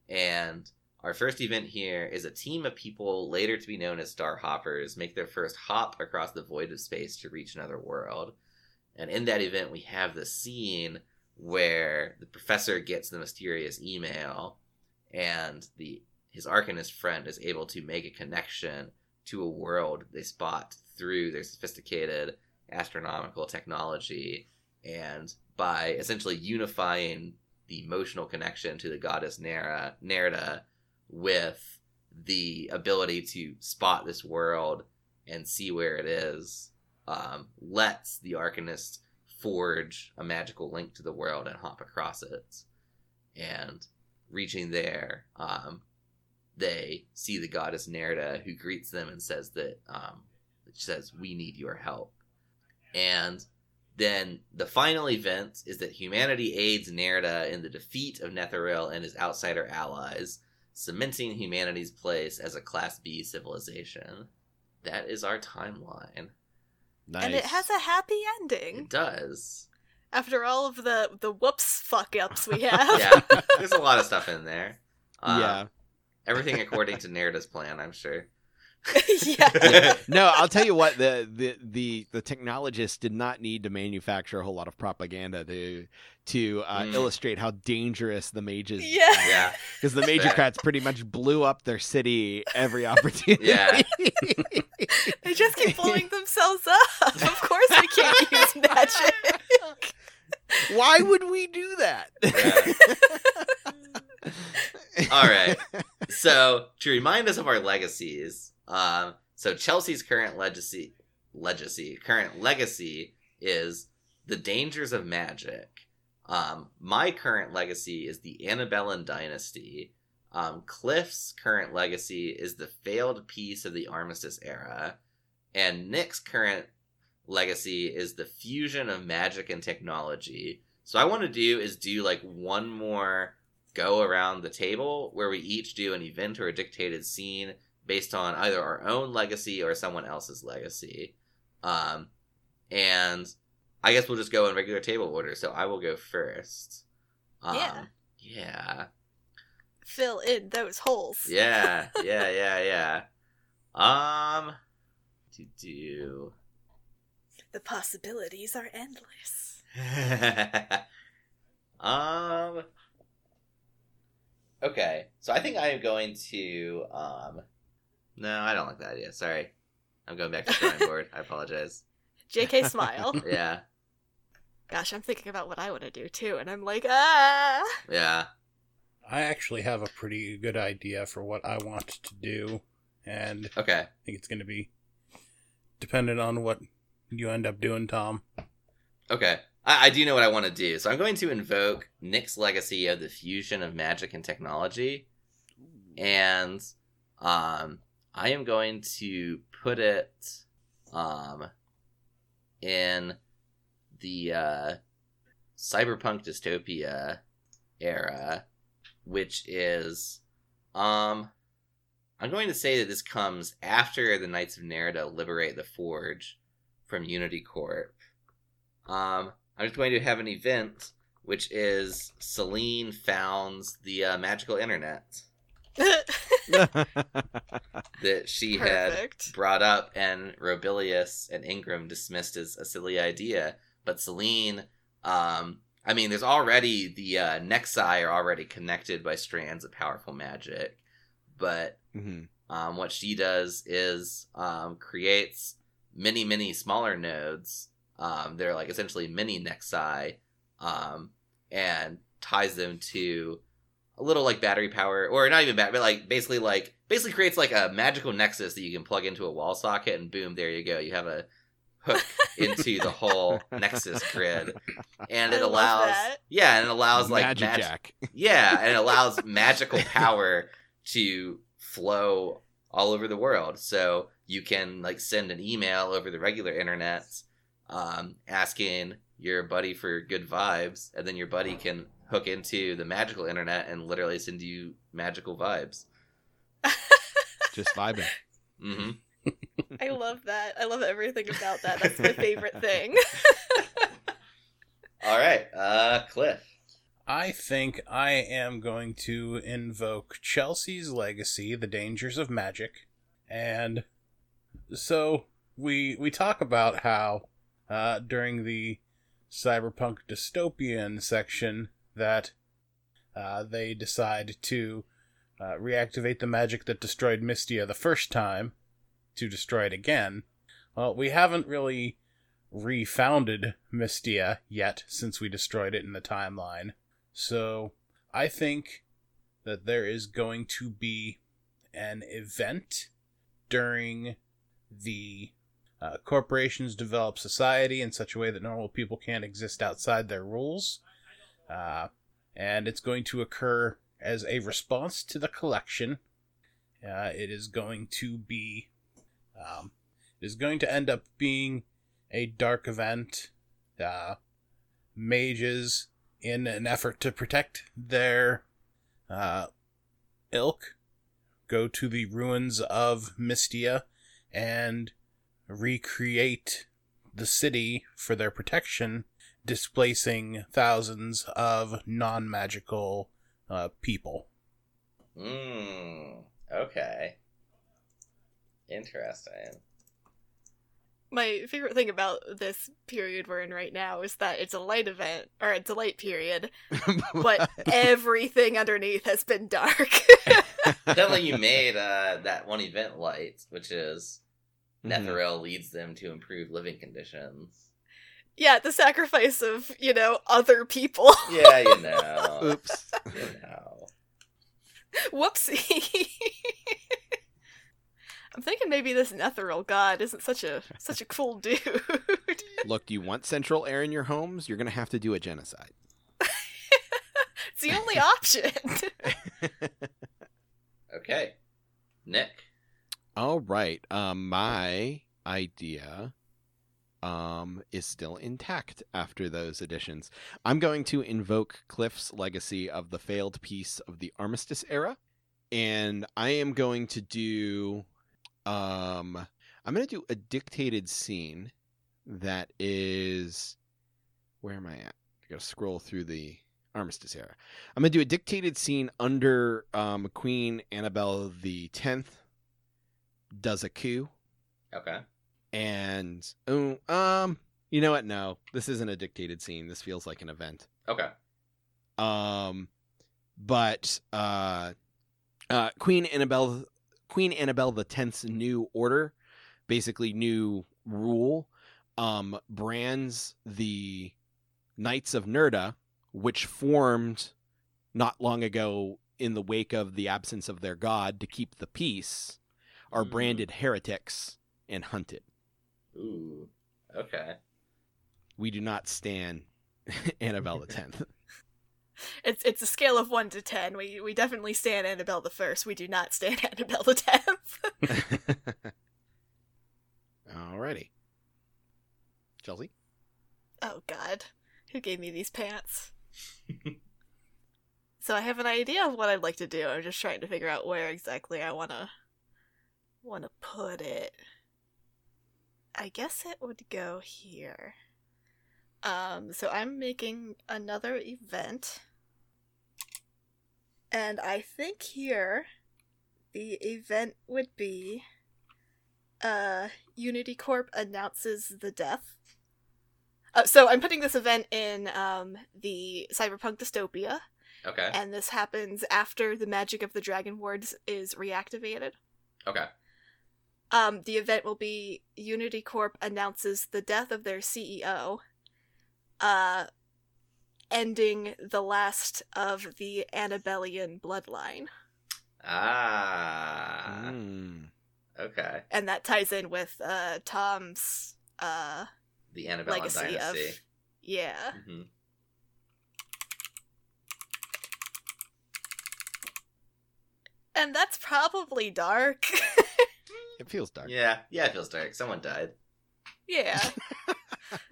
And our first event here is a team of people, later to be known as Star Hoppers, make their first hop across the void of space to reach another world. And in that event, we have the scene where the professor gets the mysterious email, and the his arcanist friend is able to make a connection to a world they spot through their sophisticated astronomical technology, and by essentially unifying the emotional connection to the goddess Nera, Nerida with the ability to spot this world and see where it is, um, lets the Arcanist forge a magical link to the world and hop across it. And reaching there, um, they see the goddess Nerda, who greets them and says that um, she says, "We need your help." And then the final event is that humanity aids Nerida in the defeat of Netheril and his outsider allies, cementing humanity's place as a Class B civilization. That is our timeline. Nice. And it has a happy ending It does. after all of the the whoops fuck ups we have. Yeah, there's a lot of stuff in there. Um, yeah. Everything according to Nerida's plan, I'm sure. yeah. No, I'll tell you what the the the the technologists did not need to manufacture a whole lot of propaganda to to uh, Mm. illustrate how dangerous the mages. Yeah. yeah. Because the Magicrats pretty much blew up their city every opportunity. Yeah. They just keep blowing themselves up. Of course we can't use magic. Why would we do that? All right. so to remind us of our legacies, um, so Chelsea's current legacy, legacy, current legacy is the dangers of magic. Um, my current legacy is the Annabellan dynasty. Um, Cliff's current legacy is the failed peace of the Armistice era, and Nick's current legacy is the fusion of magic and technology. So I want to do is do like one more go around the table where we each do an event or a dictated scene based on either our own legacy or someone else's legacy. Um, and I guess we'll just go in regular table order. So I will go first. Um, Yeah. Yeah. Fill in those holes. Yeah. Yeah. Yeah. Yeah. Um. To do. The possibilities are endless. um. Okay, so I think I am going to. Um. No, I don't like that idea. Sorry, I'm going back to the drawing board. I apologize. JK smile. Yeah. Gosh, I'm thinking about what I want to do too, and I'm like, ah. Yeah. I actually have a pretty good idea for what I want to do, and Okay. I think it's going to be dependent on what you end up doing, Tom. Okay. I, I do know what I want to do. So I'm going to invoke Nick's legacy of the fusion of magic and technology. And um I am going to put it um in the uh cyberpunk dystopia era, which is um I'm going to say that this comes after the Knights of Nerida liberate the Forge from Unity Corp. Um, I'm just going to have an event, which is Celine founds the uh, magical internet that she had brought up, and Robilius and Ingram dismissed as a silly idea. But Celine, um, I mean, there's already the uh, Nexi are already connected by strands of powerful magic, but Mhm. um, what she does is um, creates many, many smaller nodes. Um, they're like essentially mini Nexi, um, and ties them to a little like battery power, or not even battery, but like basically like basically creates like a magical nexus that you can plug into a wall socket, and boom, there you go. You have a hook into the whole nexus grid, and I it love allows that. yeah, and it allows like Magic mag- Jack. yeah, and it allows magical power to flow all over the world. So you can like send an email over the regular internet um, asking your buddy for good vibes, and then your buddy can hook into the magical internet and literally send you magical vibes. Just vibing. hmm I love that. I love everything about that. That's my favorite thing. All right, uh, Cliff. I think I am going to invoke Chelsea's legacy, the dangers of magic, and so we we talk about how uh, during the cyberpunk dystopian section that uh, they decide to uh, reactivate the magic that destroyed Mystia the first time to destroy it again. Well, we haven't really refounded Mystia yet since we destroyed it in the timeline. So I think that there is going to be an event during the uh, corporations develop society in such a way that normal people can't exist outside their rules. Uh, and it's going to occur as a response to the collection. Uh, it is going to be. Um, it is going to end up being a dark event. Uh, mages in an effort to protect their uh, ilk, go to the ruins of Mystia and recreate the city for their protection, displacing thousands of non magical uh, people. Mm, okay. Interesting. my favorite thing about this period we're in right now is that it's a light event or it's a light period, but everything underneath has been dark. Definitely, you made uh, that one event light, which is Mhm. Netheril leads them to improve living conditions. Yeah, the sacrifice of, you know, other people. Yeah, you know. Oops. you know. Whoopsie. I'm thinking maybe this Netheril god isn't such a such a cool dude. Look, do you want central air in your homes? You're going to have to do a genocide. it's the only option. Okay. Nick. All right. Um, my idea um, is still intact after those additions. I'm going to invoke Cliff's legacy of the failed peace of the Armistice era, and I am going to do. Um, I'm going to do a dictated scene that is. Where am I at? I got to scroll through the Armistice era. I'm going to do a dictated scene under um, Queen Annabelle the Tenth does a coup Okay. And um you know what no this isn't a dictated scene this feels like an event Okay. um but uh uh queen annabelle queen annabelle the 10th's new order basically new rule um brands the knights of nerda which formed not long ago in the wake of the absence of their god to keep the peace are Mm. branded heretics and hunted Ooh. Okay. we do not stand Annabelle the tenth. it's it's a scale of one to ten. We we definitely stand Annabelle the first. We do not stand Annabelle the tenth. Alrighty, Chelsea. oh God, who gave me these pants? so I have an idea of what I'd like to do. I'm just trying to figure out where exactly I wanna wanna put it. I guess it would go here. Um, so I'm making another event. And I think here the event would be uh Unity Corp announces the death. Uh, so I'm putting this event in um the Cyberpunk dystopia Okay. and this happens after the magic of the Dragon Wards is reactivated. Okay. Um, the event will be Unity Corp announces the death of their CEO, uh, ending the last of the Annabellian bloodline. Ah. Mm. Okay. And that ties in with uh, Tom's uh, The Annabelle legacy dynasty. of. Yeah. hmm And that's probably dark. It feels dark. Yeah. Yeah. It feels dark. Someone died. yeah.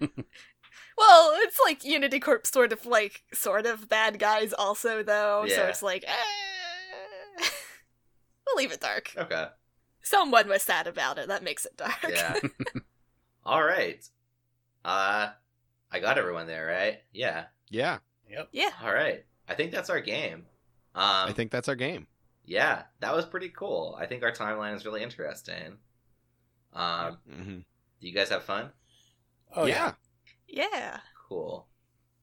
well, it's like Unity Corp sort of like sort of bad guys also though, Yeah. so it's like eh. we'll leave it dark. Okay. Someone was sad about it. That makes it dark. Yeah. All right. Uh, I got everyone there, right? Yeah. Yeah, Yep. yeah. All right. I think that's our game. Um, I think that's our game. Yeah, that was pretty cool. I think our timeline is really interesting. Um, hmm do you guys have fun? Oh yeah. yeah. Yeah. Cool.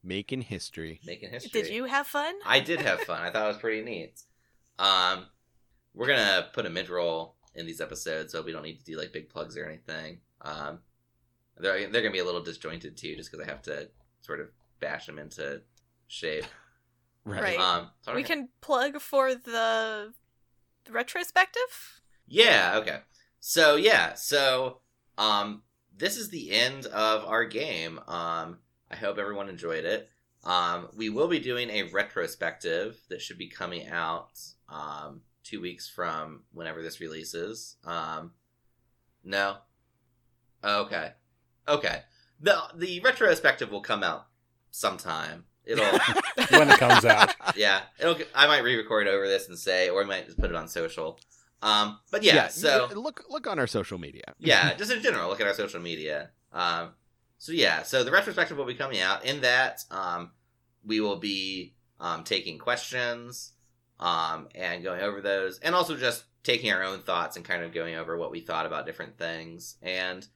making history. Making history. Did you have fun? I did have fun. I thought it was pretty neat. Um, we're gonna put a mid roll in these episodes, so we don't need to do like big plugs or anything. Um, they're they're gonna be a little disjointed too, just because I have to sort of bash them into shape. Right. Um, so we can plug for the retrospective. Yeah, okay. So yeah, so um this is the end of our game. Um I hope everyone enjoyed it. Um we will be doing a retrospective that should be coming out um 2 weeks from whenever this releases. Um no. Okay. Okay. The the retrospective will come out sometime. It'll When it comes out. yeah, it'll. I might re-record over this and say, or I might just put it on social. Um, but yeah, so look look on our social media. yeah, just in general, look at our social media. Um, so yeah, so the retrospective will be coming out. In that, um, we will be um, taking questions um, and going over those, and also just taking our own thoughts and kind of going over what we thought about different things. And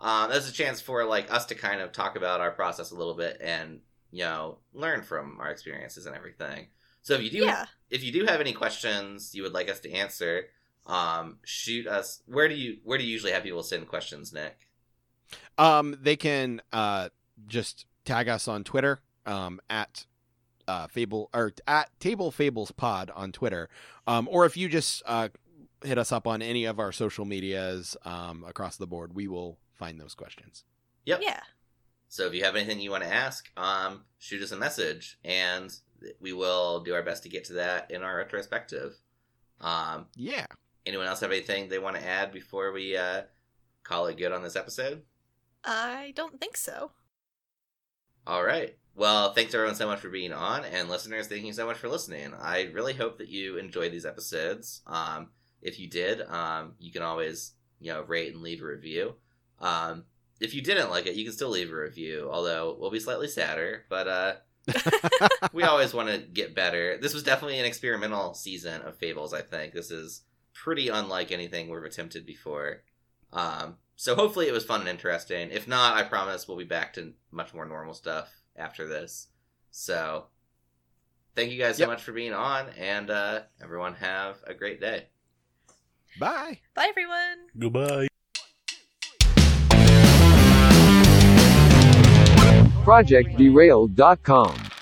um, there's a chance for like us to kind of talk about our process a little bit and you know learn from our experiences and everything. So if you do Yeah. if you do have any questions you would like us to answer, um, shoot us. Where do you where do you usually have people send questions, Nick? Um, they can uh just tag us on Twitter um at uh, Fable or at Table Fables Pod on Twitter, um, or if you just uh, hit us up on any of our social medias um, across the board, we will find those questions. Yep. Yeah. So if you have anything you want to ask, um, shoot us a message, and we will do our best to get to that in our retrospective. Um, Yeah. anyone else have anything they want to add before we uh, call it good on this episode? I don't think so. All right. Well, thanks everyone so much for being on, and listeners, thank you so much for listening. I really hope that you enjoyed these episodes. Um, if you did, um, you can always you know rate and leave a review. Um, if you didn't like it, you can still leave a review, although we'll be slightly sadder. But uh, we always want to get better. This was definitely an experimental season of Fables. I think this is pretty unlike anything we've attempted before. Um, so hopefully it was fun and interesting. If not, I promise we'll be back to much more normal stuff after this. So thank you guys so Yep. much for being on, and uh, everyone have a great day. Bye. Bye, everyone. Goodbye. ProjectDerailed.com.